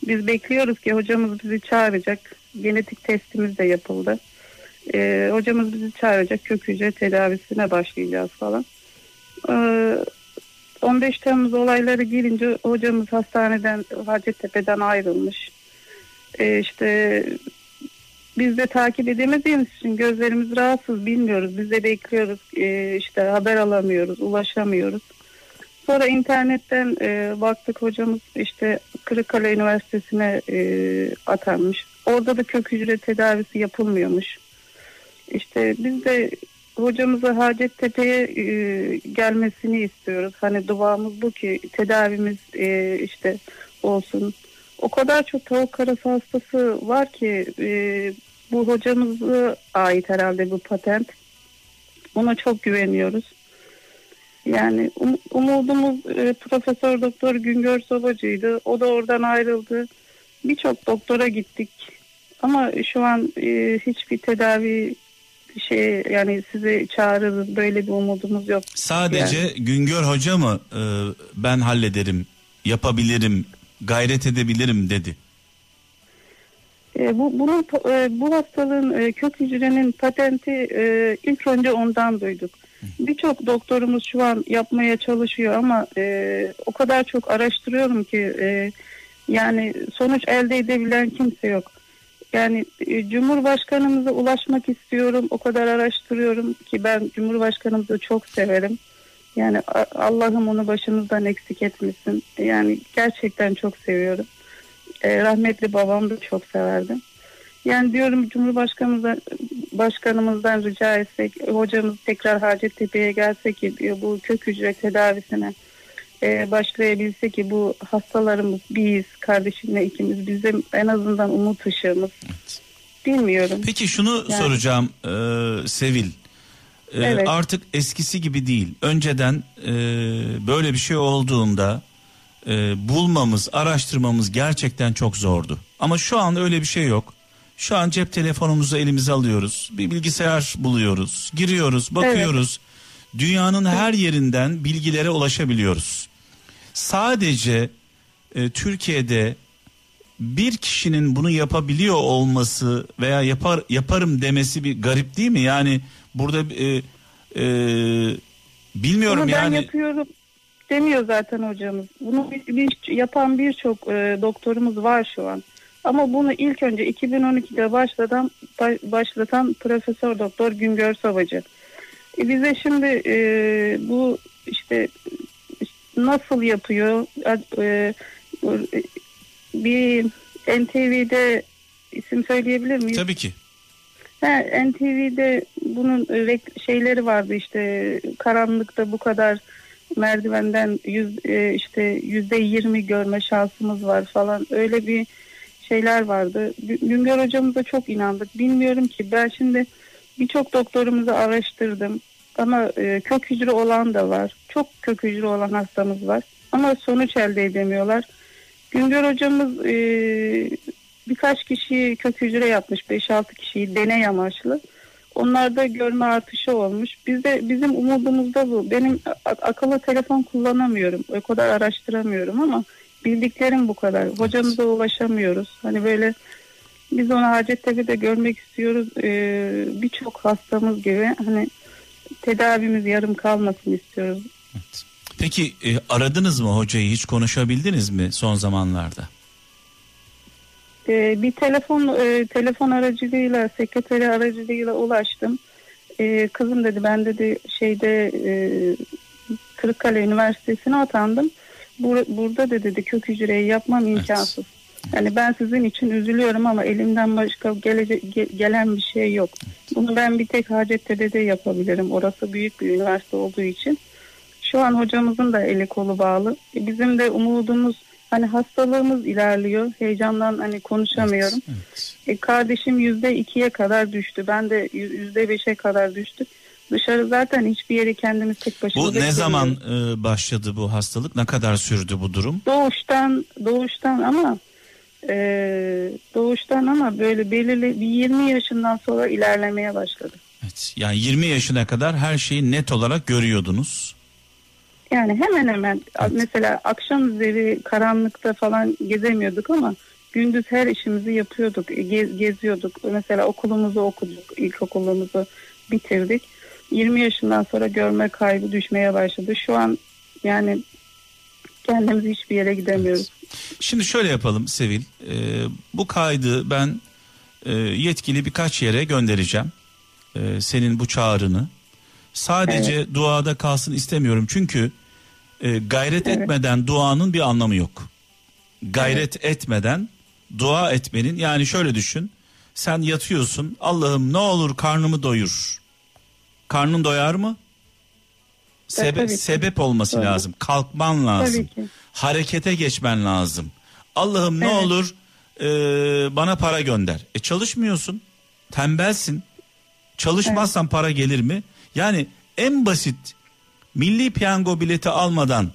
Biz bekliyoruz ki hocamız bizi çağıracak. Genetik testimiz de yapıldı. E, hocamız bizi çağıracak. Kök hücre tedavisine başlayacağız falan. E, 15 Temmuz olayları girince hocamız hastaneden Hacettepe'den ayrılmış. E, işte biz de takip edemediğimiz için gözlerimiz rahatsız bilmiyoruz. Biz de bekliyoruz e, işte haber alamıyoruz, ulaşamıyoruz. Sonra internetten e, baktık hocamız işte Kırıkkale Üniversitesi'ne e, atanmış. Orada da kök hücre tedavisi yapılmıyormuş. İşte biz de hocamıza Hacettepe'ye e, gelmesini istiyoruz. Hani duamız bu ki tedavimiz e, işte olsun. O kadar çok tavuk karası hastası var ki e, bu hocamıza ait herhalde bu patent. Ona çok güveniyoruz. Yani um- umudumuz e, Profesör Doktor Güngör Sobacı'ydı. O da oradan ayrıldı. Birçok doktora gittik. Ama şu an e, hiçbir tedavi şey yani sizi çağırırız böyle bir umudumuz yok. Sadece Güngör Hoca mı e, ben hallederim, yapabilirim, gayret edebilirim dedi. E, bu bunun e, bu hastalığın e, kök hücrenin patenti e, ilk önce ondan duyduk. Birçok doktorumuz şu an yapmaya çalışıyor ama e, o kadar çok araştırıyorum ki e, yani sonuç elde edebilen kimse yok. Yani e, Cumhurbaşkanımıza ulaşmak istiyorum. O kadar araştırıyorum ki ben Cumhurbaşkanımızı çok severim. Yani Allah'ım onu başımızdan eksik etmesin. Yani gerçekten çok seviyorum. E, rahmetli babam da çok severdi. Yani diyorum Cumhurbaşkanımızdan başkanımızdan rica etsek hocamız tekrar Hacettepe'ye gelse ki bu kök hücre tedavisine e, başlayabilse ki bu hastalarımız biz kardeşimle ikimiz bizim en azından umut ışığımız. Bilmiyorum. Peki şunu Yani- soracağım e, Sevil. E, Evet. Artık eskisi gibi değil. Önceden e, böyle bir şey olduğunda e, bulmamız, araştırmamız gerçekten çok zordu. Ama şu an öyle bir şey yok. Şu an cep telefonumuzu elimize alıyoruz. Bir bilgisayar buluyoruz. Giriyoruz, bakıyoruz. Dünyanın her yerinden bilgilere ulaşabiliyoruz. Sadece e, Türkiye'de bir kişinin bunu yapabiliyor olması veya yapar yaparım demesi bir garip değil mi? Yani burada e, e, bilmiyorum Bunu ben yani yapıyorum demiyor zaten hocamız. Bunu bir, bir- yapan birçok e, doktorumuz var şu an. Ama bunu ilk önce 2012'de başlatan ba- başlatan Profesör Doktor Güngör Savacı. E, bize şimdi e, bu işte nasıl yapıyor? E, bir NTV'de isim söyleyebilir miyim? tabii ki. Ha, NTV'de bunun şeyleri vardı işte karanlıkta bu kadar merdivenden yüz, e, işte yüzde yirmi görme şansımız var falan öyle bir şeyler vardı. Gü- Güngör hocamıza çok inandık. Bilmiyorum ki ben şimdi birçok doktorumuzu araştırdım. Ama e, kök hücre olan da var. Çok kök hücre olan hastamız var. Ama sonuç elde edemiyorlar. Güngör hocamız e, birkaç kişiyi kök hücre yapmış. 5-6 kişiyi deney amaçlı. Onlarda görme artışı olmuş. Bizde bizim umudumuz da bu. Benim akıllı telefon kullanamıyorum. O kadar araştıramıyorum ama bildiklerim bu kadar. Hocamıza ulaşamıyoruz. Hani böyle biz onu Hacettepe'de görmek istiyoruz. Ee, Birçok hastamız gibi hani tedavimiz yarım kalmasın istiyoruz. Peki e, aradınız mı hocayı hiç konuşabildiniz mi son zamanlarda? Ee, bir telefon e, telefon aracılığıyla sekreteri aracılığıyla ulaştım. Ee, kızım dedi ben dedi şeyde e, Kırıkkale Üniversitesi'ne atandım. Bur- burada da dedi kök hücreyi yapmam imkansız. Yani ben sizin için üzülüyorum ama elimden başka gelece- ge- gelen bir şey yok. Bunu ben bir tek Hacettepe'de yapabilirim. Orası büyük bir üniversite olduğu için. Şu an hocamızın da eli kolu bağlı. E, Bizim de umudumuz hani hastalığımız ilerliyor. Heyecandan hani konuşamıyorum. Evet. E, kardeşim yüzde ikiye kadar düştü. Ben de yü- yüzde beşe kadar düştü. Dışarı zaten hiçbir yere kendimiz tek başımıza Bu ne zaman e, başladı bu hastalık? Ne kadar sürdü bu durum? Doğuştan doğuştan ama e, doğuştan ama böyle belirli bir 20 yaşından sonra ilerlemeye başladı. Evet. Yani 20 yaşına kadar her şeyi net olarak görüyordunuz. Yani hemen hemen mesela akşam üzeri karanlıkta falan gezemiyorduk ama gündüz her işimizi yapıyorduk, ge- geziyorduk. Mesela okulumuzu okuduk, ilkokulumuzu bitirdik. 20 yaşından sonra görme kaybı düşmeye başladı. Şu an yani kendimiz hiçbir yere gidemiyoruz. Şimdi şöyle yapalım Sevil. E, bu kaydı ben e, yetkili birkaç yere göndereceğim. E, senin bu çağrını. Sadece duada kalsın istemiyorum. Çünkü e, gayret Evet. etmeden duanın bir anlamı yok. Gayret etmeden dua etmenin yani şöyle düşün. Sen yatıyorsun. Allah'ım ne olur karnımı doyur. Karnın doyar mı? Sebe- ki. sebep olması Doğru. lazım. Kalkman lazım. Tabii ki. Harekete geçmen lazım. Allah'ım ne Evet. olur e, bana para gönder. E çalışmıyorsun. Tembelsin. Çalışmazsan para gelir mi? Yani en basit milli piyango bileti almadan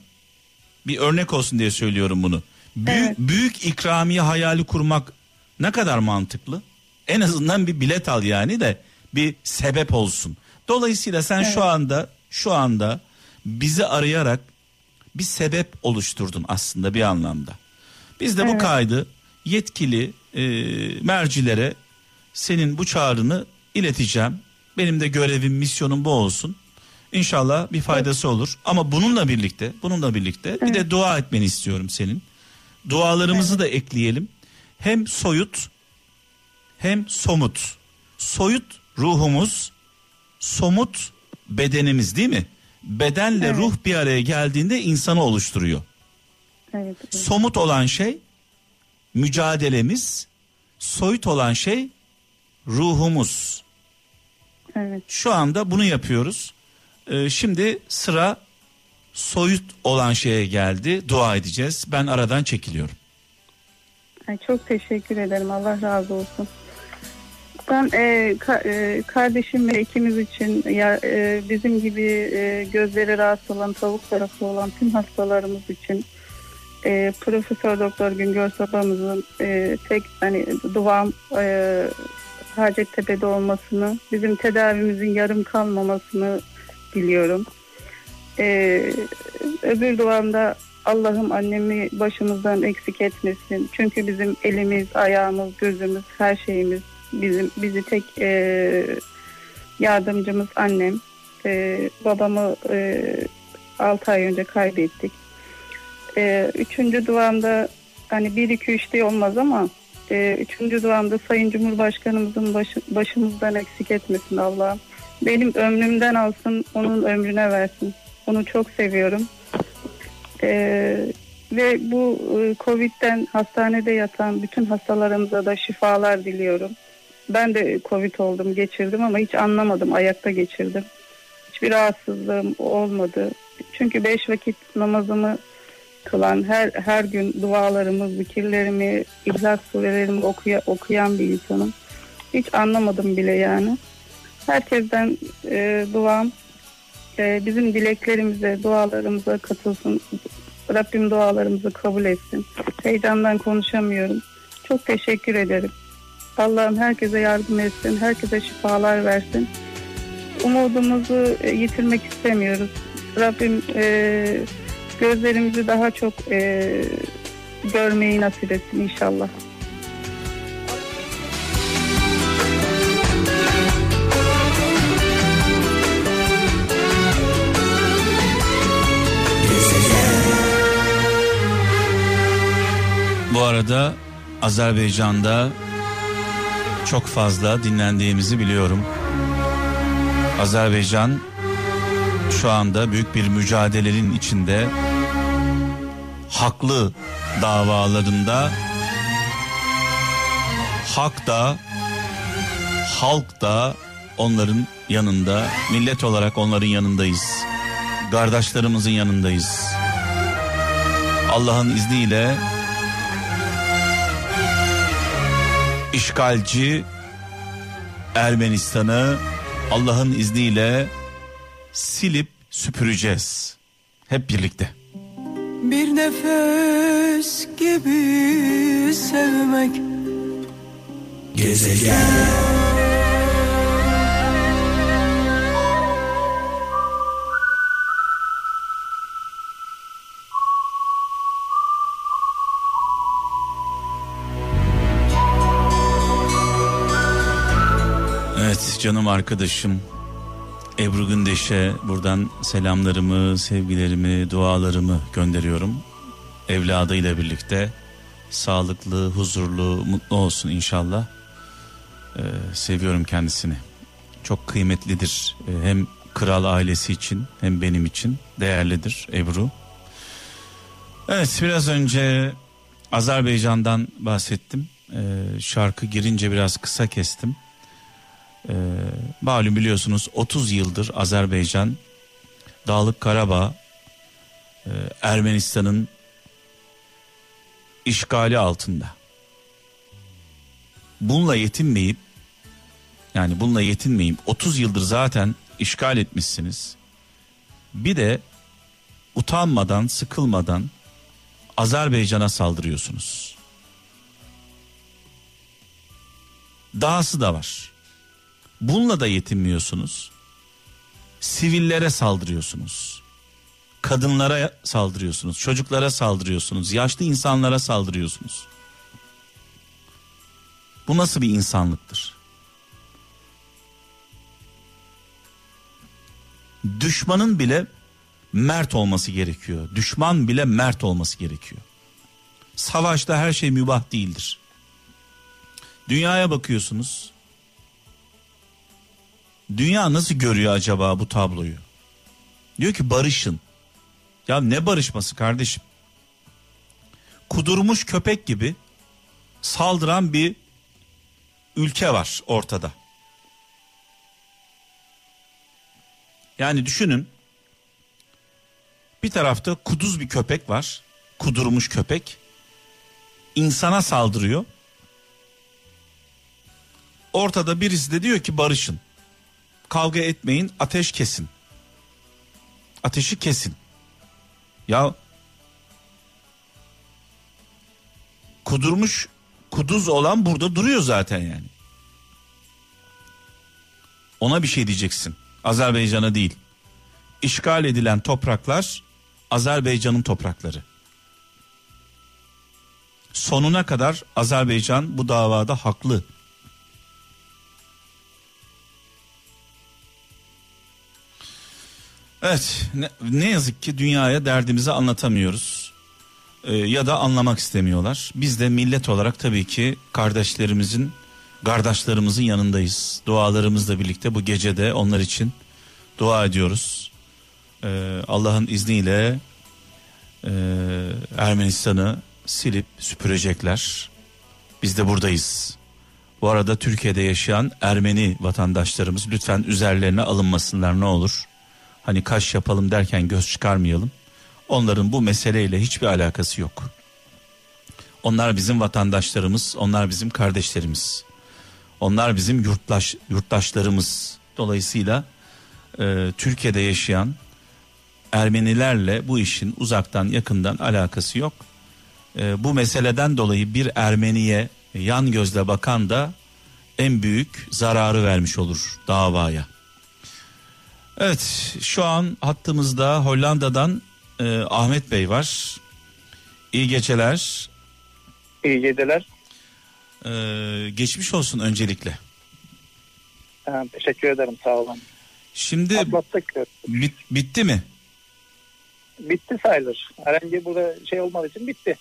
bir örnek olsun diye söylüyorum bunu. Büyük Evet. büyük ikramiye hayali kurmak ne kadar mantıklı? En azından bir bilet al yani de bir sebep olsun. Dolayısıyla sen şu anda şu anda bizi arayarak bir sebep oluşturdun aslında bir anlamda. Biz de bu Evet. kaydı yetkili e, mercilere senin bu çağrını ileteceğim. Benim de görevim, misyonum bu olsun. İnşallah bir faydası olur. Ama bununla birlikte, bununla birlikte bir de dua etmeni istiyorum senin. Dualarımızı da ekleyelim. Hem soyut hem somut. Soyut ruhumuz, somut bedenimiz değil mi? Bedenle Evet. ruh bir araya geldiğinde insanı oluşturuyor. Evet. evet. Somut olan şey mücadelemiz, soyut olan şey ruhumuz. evet. Şu anda bunu yapıyoruz. Ee, şimdi sıra soyut olan şeye geldi. Dua edeceğiz. Ben aradan çekiliyorum. Ay, çok teşekkür ederim. Allah razı olsun. Ben e, ka- e, kardeşim ve ikimiz için ya e, bizim gibi e, gözleri rahatsız olan, tavuk tarafı olan tüm hastalarımız için e, Profesör Doktor Güngör Sabah'ımızın e, tek hani duam e, Hacettepe'de olmasını, bizim tedavimizin yarım kalmamasını diliyorum. E, öbür duamda Allah'ım annemi başımızdan eksik etmesin. Çünkü bizim elimiz, ayağımız, gözümüz, her şeyimiz bizim bizi tek e, yardımcımız annem. E, babamı e, 6 ay önce kaybettik. E, üçüncü duamda hani 1 2 3 diye olmaz ama e, üçüncü duamda Sayın Cumhurbaşkanımızın başı, başımızdan eksik etmesin Allah'ım. Benim ömrümden alsın, onun ömrüne versin. Onu çok seviyorum. Ee, ve bu e, Covid'den hastanede yatan bütün hastalarımıza da şifalar diliyorum. Ben de Covid oldum, geçirdim ama hiç anlamadım. Ayakta geçirdim. Hiçbir rahatsızlığım olmadı. Çünkü beş vakit namazımı kılan, her her gün dualarımı, zikirlerimi, İhlas surelerimi okuya, okuyan bir insanım. Hiç anlamadım bile yani. Herkesten e, duam e, bizim dileklerimize, dualarımıza katılsın. Rabbim dualarımızı kabul etsin. Heyecandan konuşamıyorum. Çok teşekkür ederim. Allah'ım herkese yardım etsin, herkese şifalar versin. Umudumuzu e, yitirmek istemiyoruz. Rabbim e, gözlerimizi daha çok e, görmeyi nasip etsin inşallah. Bu arada Azerbaycan'da çok fazla dinlendiğimizi biliyorum. Azerbaycan şu anda büyük bir mücadelenin içinde haklı davalarında hak da halk da onların yanında millet olarak onların yanındayız. Kardeşlerimizin yanındayız. Allah'ın izniyle işgalci Ermenistan'ı Allah'ın izniyle silip süpüreceğiz. Hep birlikte. Bir nefes gibi sevmek Evet canım arkadaşım Ebru Gündeş'e buradan selamlarımı, sevgilerimi, dualarımı gönderiyorum. Evladıyla birlikte sağlıklı, huzurlu, mutlu olsun inşallah. Ee, seviyorum kendisini. Çok kıymetlidir. Ee, hem kral ailesi için hem benim için değerlidir Ebru. Evet biraz önce Azerbaycan'dan bahsettim. Ee, şarkı girince biraz kısa kestim. Ee, malum biliyorsunuz 30 yıldır Azerbaycan Dağlık Karabağ e, Ermenistan'ın işgali altında. Bununla yetinmeyip yani bununla yetinmeyip 30 yıldır zaten işgal etmişsiniz. Bir de utanmadan, sıkılmadan Azerbaycan'a saldırıyorsunuz. Dahası da var. Bununla da yetinmiyorsunuz. Sivillere saldırıyorsunuz. Kadınlara saldırıyorsunuz, çocuklara saldırıyorsunuz, yaşlı insanlara saldırıyorsunuz. Bu nasıl bir insanlıktır? Düşmanın bile mert olması gerekiyor. Düşman bile mert olması gerekiyor. Savaşta her şey mübah değildir. Dünyaya bakıyorsunuz. Dünya nasıl görüyor acaba bu tabloyu? Diyor ki barışın. Ya ne barışması kardeşim? Kudurmuş köpek gibi saldıran bir ülke var ortada. Yani düşünün. Bir tarafta kuduz bir köpek var. Kudurmuş köpek. insana saldırıyor. Ortada birisi de diyor ki barışın. Kavga etmeyin, ateş kesin. Ateşi kesin. Ya kudurmuş kuduz olan burada duruyor zaten yani. Ona bir şey diyeceksin. Azerbaycan'a değil. İşgal edilen topraklar Azerbaycan'ın toprakları. Sonuna kadar Azerbaycan bu davada haklı. Evet ne, ne yazık ki dünyaya derdimizi anlatamıyoruz. Ee, ya da anlamak istemiyorlar. Biz de millet olarak tabii ki kardeşlerimizin, kardeşlerimizin yanındayız. Dualarımızla birlikte bu gecede onlar için dua ediyoruz. Ee, Allah'ın izniyle e, Ermenistan'ı silip süpürecekler. Biz de buradayız. Bu arada Türkiye'de yaşayan Ermeni vatandaşlarımız lütfen üzerlerine alınmasınlar ne olur. Hani kaş yapalım derken göz çıkarmayalım. Onların bu meseleyle hiçbir alakası yok. Onlar bizim vatandaşlarımız, onlar bizim kardeşlerimiz. Onlar bizim yurttaş yurttaşlarımız. Dolayısıyla e, Türkiye'de yaşayan Ermenilerle bu işin uzaktan yakından alakası yok. E, bu meseleden dolayı bir Ermeniye yan gözle bakan da en büyük zararı vermiş olur davaya. Evet şu an hattımızda Hollanda'dan e, Ahmet Bey var. İyi geceler. İyi geceler. E, geçmiş olsun öncelikle. Ha, teşekkür ederim sağ olun. Şimdi Atlattık. bit- bitti mi? Bitti sayılır. Herhangi burada şey olmadığı için bitti.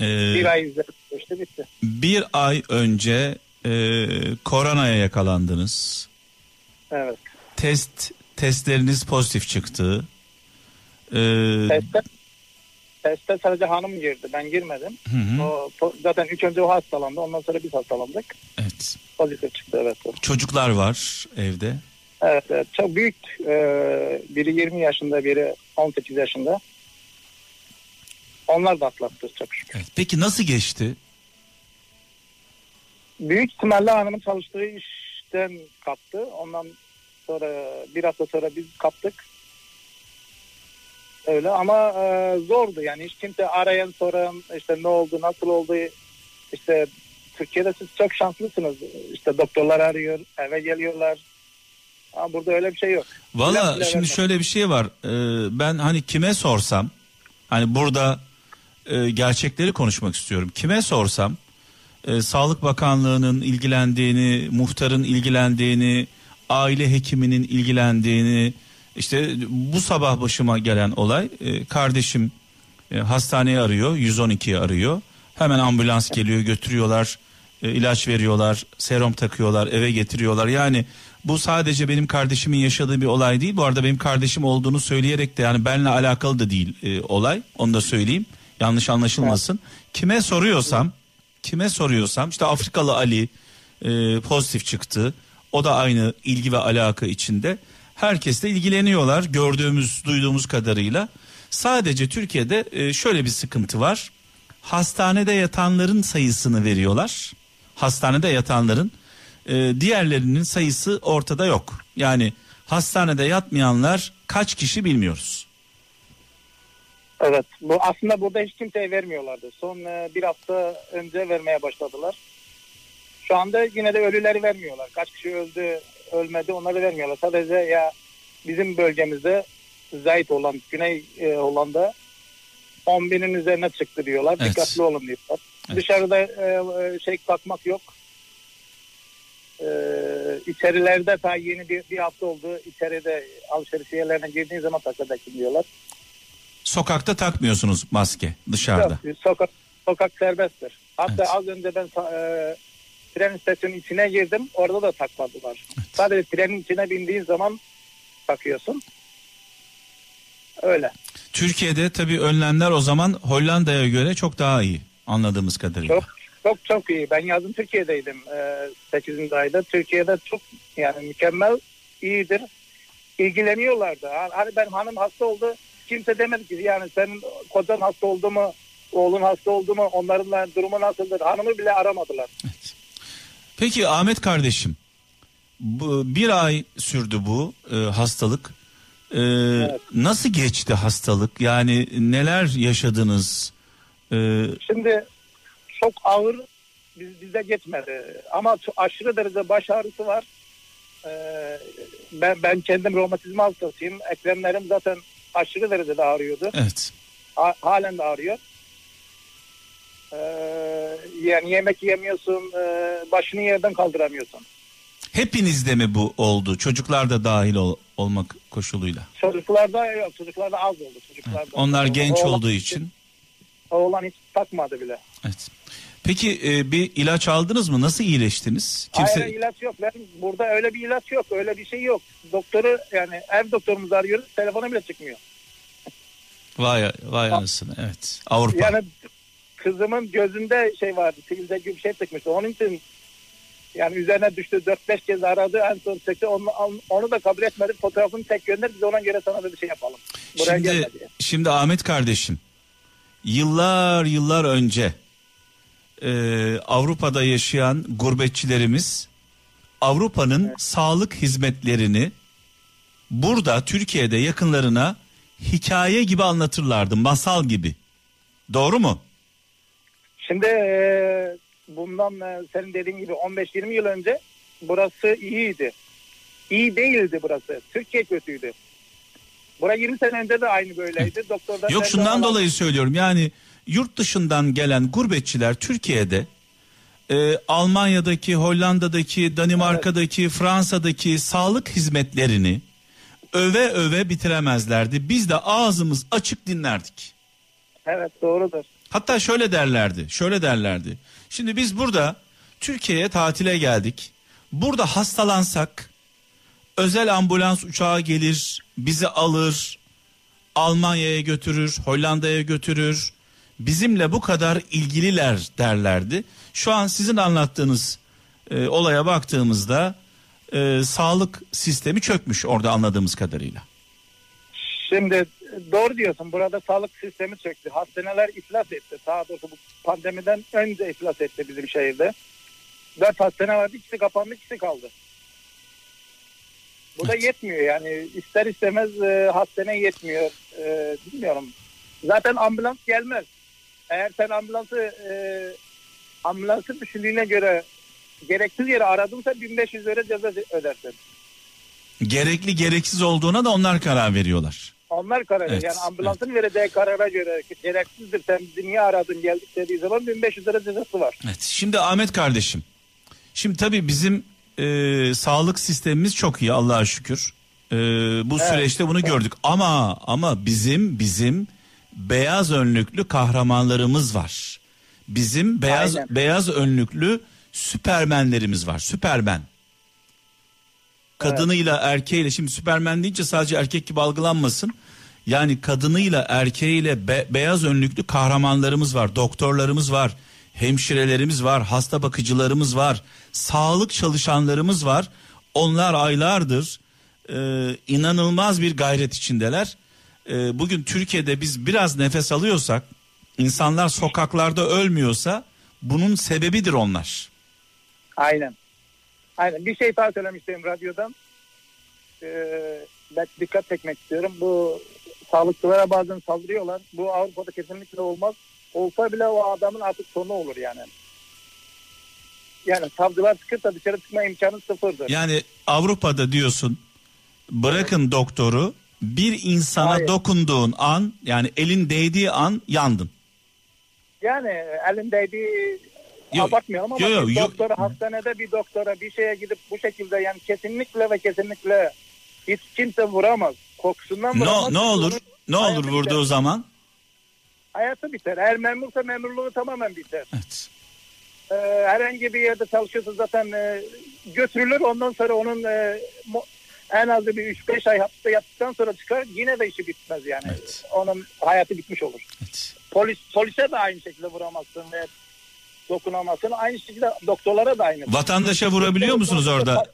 E, Bir ay işte bitti. bir ay önce e, koronaya yakalandınız. Evet. Test testleriniz pozitif çıktı. E, Testte, testte sadece hanım girdi. Ben girmedim. hı hı, O, zaten ilk önce o hastalandı. Ondan sonra biz hastalandık. evet. Pozitif çıktı evet. Çocuklar var evde. Evet, evet. Çok büyük. Ee, biri 20 yaşında, biri 18 yaşında. Onlar da atlattı çok şükür. Evet. Peki nasıl geçti? Büyük ihtimalle hanımın çalıştığı işten kaptı. Ondan sonra bir hafta sonra biz kaptık. Öyle ama e, zordu yani hiç kimse arayan soran işte ne oldu nasıl oldu işte Türkiye'de siz çok şanslısınız işte doktorlar arıyor eve geliyorlar ama burada öyle bir şey yok. Valla şimdi vermez. şöyle bir şey var. Ee, ben hani kime sorsam hani burada e, gerçekleri konuşmak istiyorum. Kime sorsam e, Sağlık Bakanlığı'nın ilgilendiğini, muhtarın ilgilendiğini, aile hekiminin ilgilendiğini işte bu sabah başıma gelen olay e, kardeşim e, hastaneye arıyor 112'yi arıyor. Hemen ambulans geliyor götürüyorlar e, ilaç veriyorlar serum takıyorlar eve getiriyorlar. Yani bu sadece benim kardeşimin yaşadığı bir olay değil. Bu arada benim kardeşim olduğunu söyleyerek de yani benimle alakalı da değil e, olay. Onu da söyleyeyim. Yanlış anlaşılmasın. Kime soruyorsam kime soruyorsam işte Afrikalı Ali e, pozitif çıktı o da aynı ilgi ve alaka içinde. Herkesle ilgileniyorlar gördüğümüz duyduğumuz kadarıyla. Sadece Türkiye'de e, şöyle bir sıkıntı var. Hastanede yatanların sayısını veriyorlar. Hastanede yatanların e, diğerlerinin sayısı ortada yok. Yani hastanede yatmayanlar kaç kişi bilmiyoruz. Evet bu aslında burada hiç kimseye vermiyorlardı. Son e, bir hafta önce vermeye başladılar. Şu anda yine de ölüleri vermiyorlar kaç kişi öldü ölmedi onları vermiyorlar sadece ya bizim bölgemizde Zayt olan Güney e, Hollanda 10 binin üzerine çıktı diyorlar. Evet. Dikkatli olun diyorlar. Evet. Dışarıda e, e, şey bakmak yok. E, içerilerde ta yeni bir, bir hafta oldu. İçeride alışveriş yerlerine girdiğin zaman takadakin diyorlar. sokakta takmıyorsunuz maske dışarıda Yok, sokak, sokak serbesttir. Hatta Evet. az önce ben e, tren istasyonunun içine girdim. Orada da takmadılar. Sadece trenin içine bindiğin zaman takıyorsun. Öyle. Türkiye'de tabii önlemler o zaman Hollanda'ya göre çok daha iyi anladığımız kadarıyla. Çok çok çok iyi. Ben yazın Türkiye'deydim. E, 8. ayda. Türkiye'de çok yani mükemmel iyidir. İlgileniyorlardı. Ha- Hani benim hanım hasta oldu. Kimse demedi ki yani senin kocan hasta oldu mu? Oğlun hasta oldu mu? Onların durumu nasıldır? Hanımı bile aramadılar. Peki Ahmet kardeşim bir ay sürdü bu e, hastalık. E, Nasıl geçti hastalık? Yani neler yaşadınız? E, Şimdi çok ağır biz, bize geçmedi. Ama aşırı derece baş ağrısı var. Ee, ben, ben kendim romatizma hastasıyım. Eklemlerim zaten aşırı derecede ağrıyordu. evet. Ha- halen de ağrıyor. Ee, yani yemek yemiyorsun, e, başını yerden kaldıramıyorsun. Hepinizde mi bu oldu? Çocuklar da dahil ol- olmak koşuluyla. Çocuklarda yok, çocuklarda az oldu. Çocuklarda. Onlar genç Oğlan- olduğu için. Oğlan hiç takmadı bile. Evet. Peki e, bir ilaç aldınız mı? Nasıl iyileştiniz? Kimse Hayır ilaç yok. Ben burada öyle bir ilaç yok. Öyle bir şey yok. Doktoru yani ev doktorumuzu arıyoruz. Telefona bile çıkmıyor. vay vay anasını. Evet. Avrupa. Yani kızımın gözünde şey vardı. Sivilce gibi bir şey çıkmıştı. Onun için Yani üzerine düştü 4-5 kez aradı en son çekti onu, onu da kabul etmedi. Fotoğrafını tek gönder biz ona göre sana bir şey yapalım. Buraya Şimdi, şimdi Ahmet kardeşim yıllar yıllar önce e, Avrupa'da yaşayan gurbetçilerimiz Avrupa'nın sağlık hizmetlerini burada Türkiye'de yakınlarına hikaye gibi anlatırlardı masal gibi. Doğru mu? Şimdi e, bundan e, senin dediğin gibi 15-20 yıl önce burası iyiydi. İyi değildi burası. Türkiye kötüydü. Bura 20 sene önce de aynı böyleydi. Doktordan Yok şundan alan- dolayı söylüyorum yani yurt dışından gelen gurbetçiler Türkiye'de e, Almanya'daki, Hollanda'daki, Danimarka'daki, Fransa'daki sağlık hizmetlerini öve öve bitiremezlerdi. Biz de ağzımız açık dinlerdik. Evet doğrudur. Hatta şöyle derlerdi, şöyle derlerdi. Şimdi biz burada Türkiye'ye tatile geldik. Burada hastalansak özel ambulans uçağı gelir, bizi alır, Almanya'ya götürür, Hollanda'ya götürür. Bizimle bu kadar ilgililer derlerdi. Şu an sizin anlattığınız e, olaya baktığımızda e, sağlık sistemi çökmüş orada anladığımız kadarıyla. Şimdi doğru diyorsun. Burada sağlık sistemi çöktü. Hastaneler iflas etti. Daha doğrusu bu pandemiden önce iflas etti bizim şehirde. Dört hastane vardı. ikisi kapandı, ikisi kaldı. Bu da yetmiyor yani. ister istemez e, hastane yetmiyor. E, bilmiyorum. Zaten ambulans gelmez. Eğer sen ambulansı e, ambulansın düşündüğüne göre gereksiz yere aradınsa 1500 lira ceza ödersin. Gerekli gereksiz olduğuna da onlar karar veriyorlar. Onlar karar Evet, Yani ambulansın vereceği karara göre gereksizdir. Sen bizi niye aradın geldik dediği zaman 1500 lira cezası var. Evet. Şimdi Ahmet kardeşim. Şimdi tabii bizim e, sağlık sistemimiz çok iyi Allah'a şükür. E, bu Evet. süreçte bunu gördük. Ama ama bizim bizim beyaz önlüklü kahramanlarımız var. Bizim beyaz Aynen. beyaz önlüklü süpermenlerimiz var. Süpermen. Kadınıyla erkeğiyle şimdi süpermen deyince sadece erkek gibi algılanmasın. Yani kadınıyla erkeğiyle be- beyaz önlüklü kahramanlarımız var. Doktorlarımız var. Hemşirelerimiz var. Hasta bakıcılarımız var. Sağlık çalışanlarımız var. Onlar aylardır e, inanılmaz bir gayret içindeler. E, bugün Türkiye'de biz biraz nefes alıyorsak, insanlar sokaklarda ölmüyorsa bunun sebebidir onlar. Aynen. Aynen. Bir şey daha söylemiştim radyodan. Ee, ben dikkat çekmek istiyorum. Bu sağlıkçılara bazen saldırıyorlar. Bu Avrupa'da kesinlikle olmaz. Olsa bile o adamın artık sonu olur yani. Yani savcılar çıkırsa dışarı çıkma imkanı sıfırdır. Yani Avrupa'da diyorsun bırakın doktoru bir insana Hayır. dokunduğun an yani elin değdiği an yandın. Yani elindeydi Yo- abartmayalım ama yo- yo- bir yo- doktora hastanede bir doktora bir şeye gidip bu şekilde yani kesinlikle ve kesinlikle hiç kimse vuramaz. Kokusundan vuramaz. Ne ne olur ne olur vurduğu biter. zaman? Hayatı biter. Eğer memursa memurluğu tamamen biter. Evet. Ee, herhangi bir yerde çalışıyorsa zaten e, götürülür. Ondan sonra onun e, mo- en az bir 3-5 ay hapiste yattıktan sonra çıkar. Yine de işi bitmez yani. Evet. Onun hayatı bitmiş olur. evet. Polis polise de aynı şekilde vuramazsın ve dokunamazsın. Aynı şekilde doktorlara da aynı. Vatandaşa vurabiliyor musunuz orada?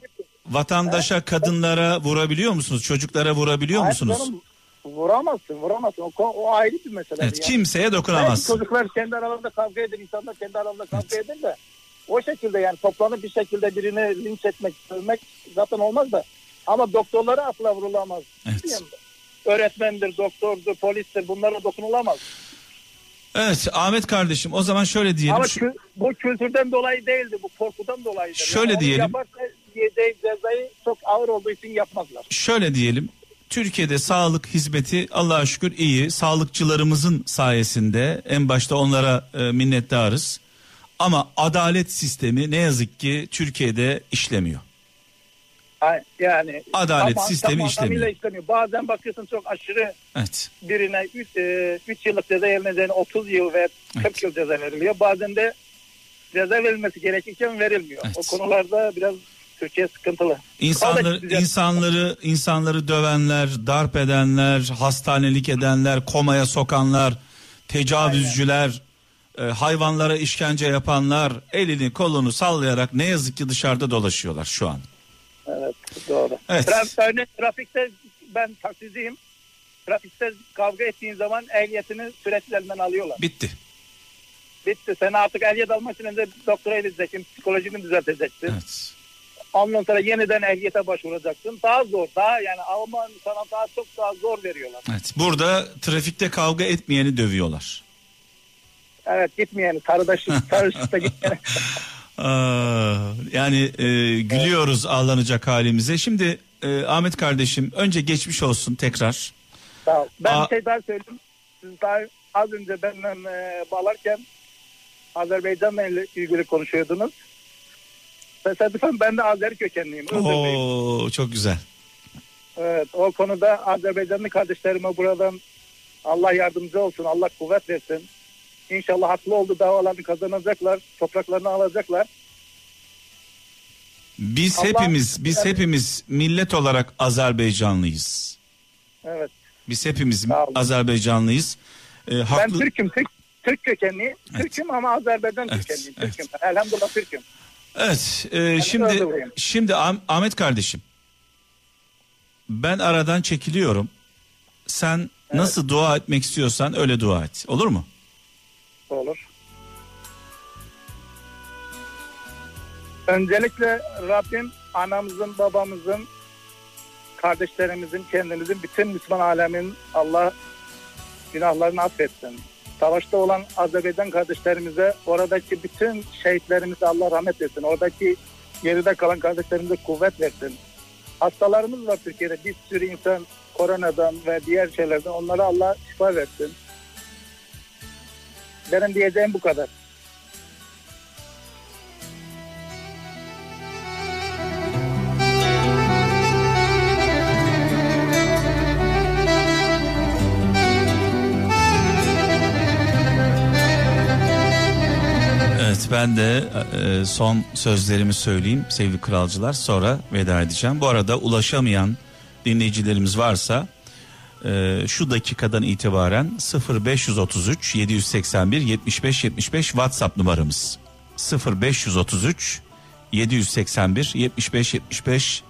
Vatandaşa, kadınlara vurabiliyor musunuz? Çocuklara vurabiliyor Hayır musunuz? canım, Vuramazsın, vuramazsın. O, o ayrı bir mesele. Evet, yani. kimseye Belki dokunamazsın. çocuklar kendi aralarında kavga eder, insanlar kendi aralarında kavga eder de o şekilde yani toplanıp bir şekilde birini linç etmek, sövmek zaten olmaz da ama doktorlara asla vurulamaz. Evet. Öğretmendir, doktordur, polistir bunlara dokunulamaz. Evet Ahmet kardeşim o zaman şöyle diyelim. Ama kü- bu kültürden dolayı değildi, bu korkudan dolayıdır. Şöyle onu diyelim. Yaparsa cezayı çok ağır olduğu için yapmazlar. şöyle diyelim. Türkiye'de sağlık hizmeti Allah'a şükür iyi. Sağlıkçılarımızın sayesinde en başta onlara e, minnettarız. Ama adalet sistemi ne yazık ki Türkiye'de işlemiyor. Yani Adalet tam- sistemi tam işlemiyor. işlemiyor. Bazen bakıyorsun çok aşırı Evet. birine 3 yıllık ceza yerine 30 yıl ve 40 Evet. yıl ceza veriliyor. Bazen de ceza verilmesi gerekirken verilmiyor. Evet. O konularda biraz Türkiye sıkıntılı. İnsanları insanları insanları dövenler, darp edenler, hastanelik edenler, komaya sokanlar, tecavüzcüler, e, hayvanlara işkence yapanlar elini kolunu sallayarak ne yazık ki dışarıda dolaşıyorlar şu an. Evet doğru. Evet. Traf- örneğin trafikte ben taksiciyim. Trafikte kavga ettiğin zaman ehliyetini sürekli elinden alıyorlar. Bitti. Bitti. Sen artık ehliyet almak için önce doktora gideceksin. Psikolojini düzelteceksin. Evet. Ondan sonra yeniden ehliyete başvuracaksın. Daha zor. Daha yani Alman sana daha çok daha zor veriyorlar. Evet. Burada trafikte kavga etmeyeni dövüyorlar. Evet gitmeyeni. Sarıdaşı, <laughs> sarışıkta gitmeyeni. <laughs> Aa, yani e, gülüyoruz ağlanacak halimize. Şimdi e, Ahmet kardeşim önce geçmiş olsun tekrar. Sağ ol. Ben Aa. bir şey daha söyleyeyim. Siz daha az önce benden e, bağlarken Azerbaycan'la il- ilgili konuşuyordunuz. Tesadüfen ben de Azeri kökenliyim. Iğdırlıyım. Oo çok güzel. Evet, o konuda Azerbaycanlı kardeşlerime buradan Allah yardımcı olsun, Allah kuvvet versin. İnşallah haklı oldu davalarını kazanacaklar, topraklarını alacaklar. Biz Allah- hepimiz biz hepimiz millet olarak Azerbaycanlıyız. Evet. Biz hepimiz. Azerbaycanlıyız. E, Ben haklı Türk'üm, Türk, Türk kökenliyim. Evet. Türk'üm ama Azerbaycan Evet, kökenliyim. evet. Türk'üm. Elhamdülillah Türk'üm. Evet, e, şimdi Iğdırlıyım. şimdi Ah- Ahmet kardeşim. Ben aradan çekiliyorum. Sen nasıl dua etmek istiyorsan öyle dua et. Olur mu? Olur. Öncelikle Rabbim anamızın, babamızın, kardeşlerimizin, kendimizin, bütün Müslüman alemin Allah günahlarını affetsin. Savaşta olan Azerbaycan kardeşlerimize, oradaki bütün şehitlerimize Allah rahmet etsin. Oradaki geride kalan kardeşlerimize kuvvet versin. Hastalarımız var Türkiye'de. Bir sürü insan koronadan ve diğer şeylerden onlara Allah şifa versin. Benim diyeceğim bu kadar. Evet ben de e, son sözlerimi söyleyeyim sevgili kralcılar sonra veda edeceğim. Bu arada ulaşamayan dinleyicilerimiz varsa e, şu dakikadan itibaren 0533 781 75 75 WhatsApp numaramız 0533 781 75 75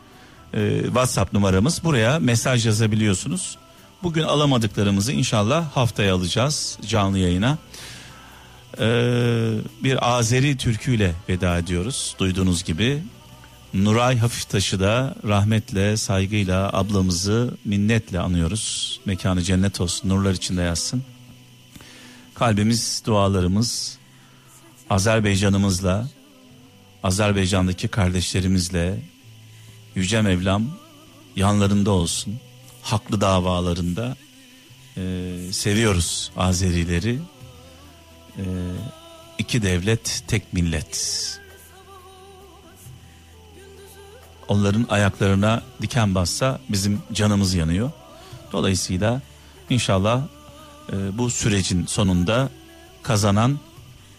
e, WhatsApp numaramız buraya mesaj yazabiliyorsunuz. Bugün alamadıklarımızı inşallah haftaya alacağız canlı yayına. Ee, bir Azeri türküyle veda ediyoruz. Duyduğunuz gibi Nuray Hafiftaş'ı da rahmetle, saygıyla ablamızı minnetle anıyoruz. Mekanı cennet olsun, nurlar içinde yatsın. Kalbimiz, dualarımız Azerbaycan'ımızla, Azerbaycan'daki kardeşlerimizle Yüce Mevlam yanlarında olsun. Haklı davalarında Ee, seviyoruz Azerileri. Ee, iki devlet tek millet. Onların ayaklarına diken bassa bizim canımız yanıyor. Dolayısıyla inşallah e, bu sürecin sonunda kazanan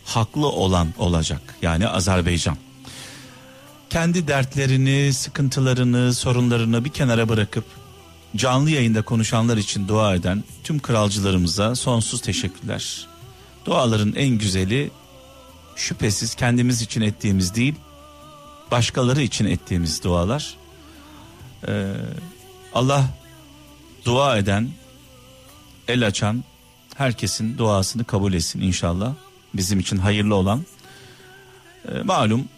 haklı olan olacak. Yani Azerbaycan. Kendi dertlerini, sıkıntılarını, sorunlarını bir kenara bırakıp canlı yayında konuşanlar için dua eden tüm kralcılarımıza sonsuz teşekkürler. Duaların en güzeli şüphesiz kendimiz için ettiğimiz değil, başkaları için ettiğimiz dualar. Ee, Allah dua eden, el açan herkesin duasını kabul etsin inşallah. Bizim için hayırlı olan. Ee, malum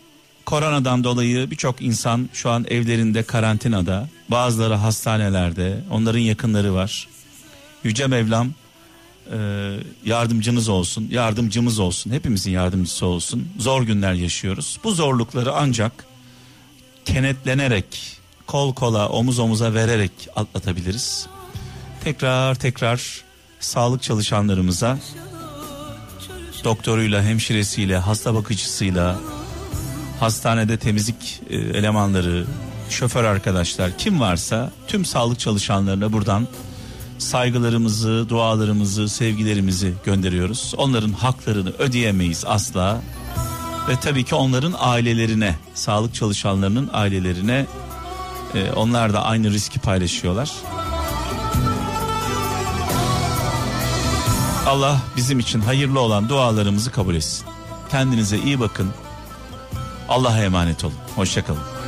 koronadan dolayı birçok insan şu an evlerinde karantinada, bazıları hastanelerde, onların yakınları var. Yüce Mevlam e, yardımcınız olsun, yardımcımız olsun, hepimizin yardımcısı olsun. Zor günler yaşıyoruz. Bu zorlukları ancak kenetlenerek, kol kola, omuz omuza vererek atlatabiliriz. Tekrar tekrar sağlık çalışanlarımıza, doktoruyla, hemşiresiyle, hasta bakıcısıyla, hastanede temizlik e, elemanları, şoför arkadaşlar kim varsa tüm sağlık çalışanlarına buradan saygılarımızı, dualarımızı, sevgilerimizi gönderiyoruz. Onların haklarını ödeyemeyiz asla. Ve tabii ki onların ailelerine, sağlık çalışanlarının ailelerine e, onlar da aynı riski paylaşıyorlar. Allah bizim için hayırlı olan dualarımızı kabul etsin. Kendinize iyi bakın. Allah'a emanet olun. Hoşçakalın.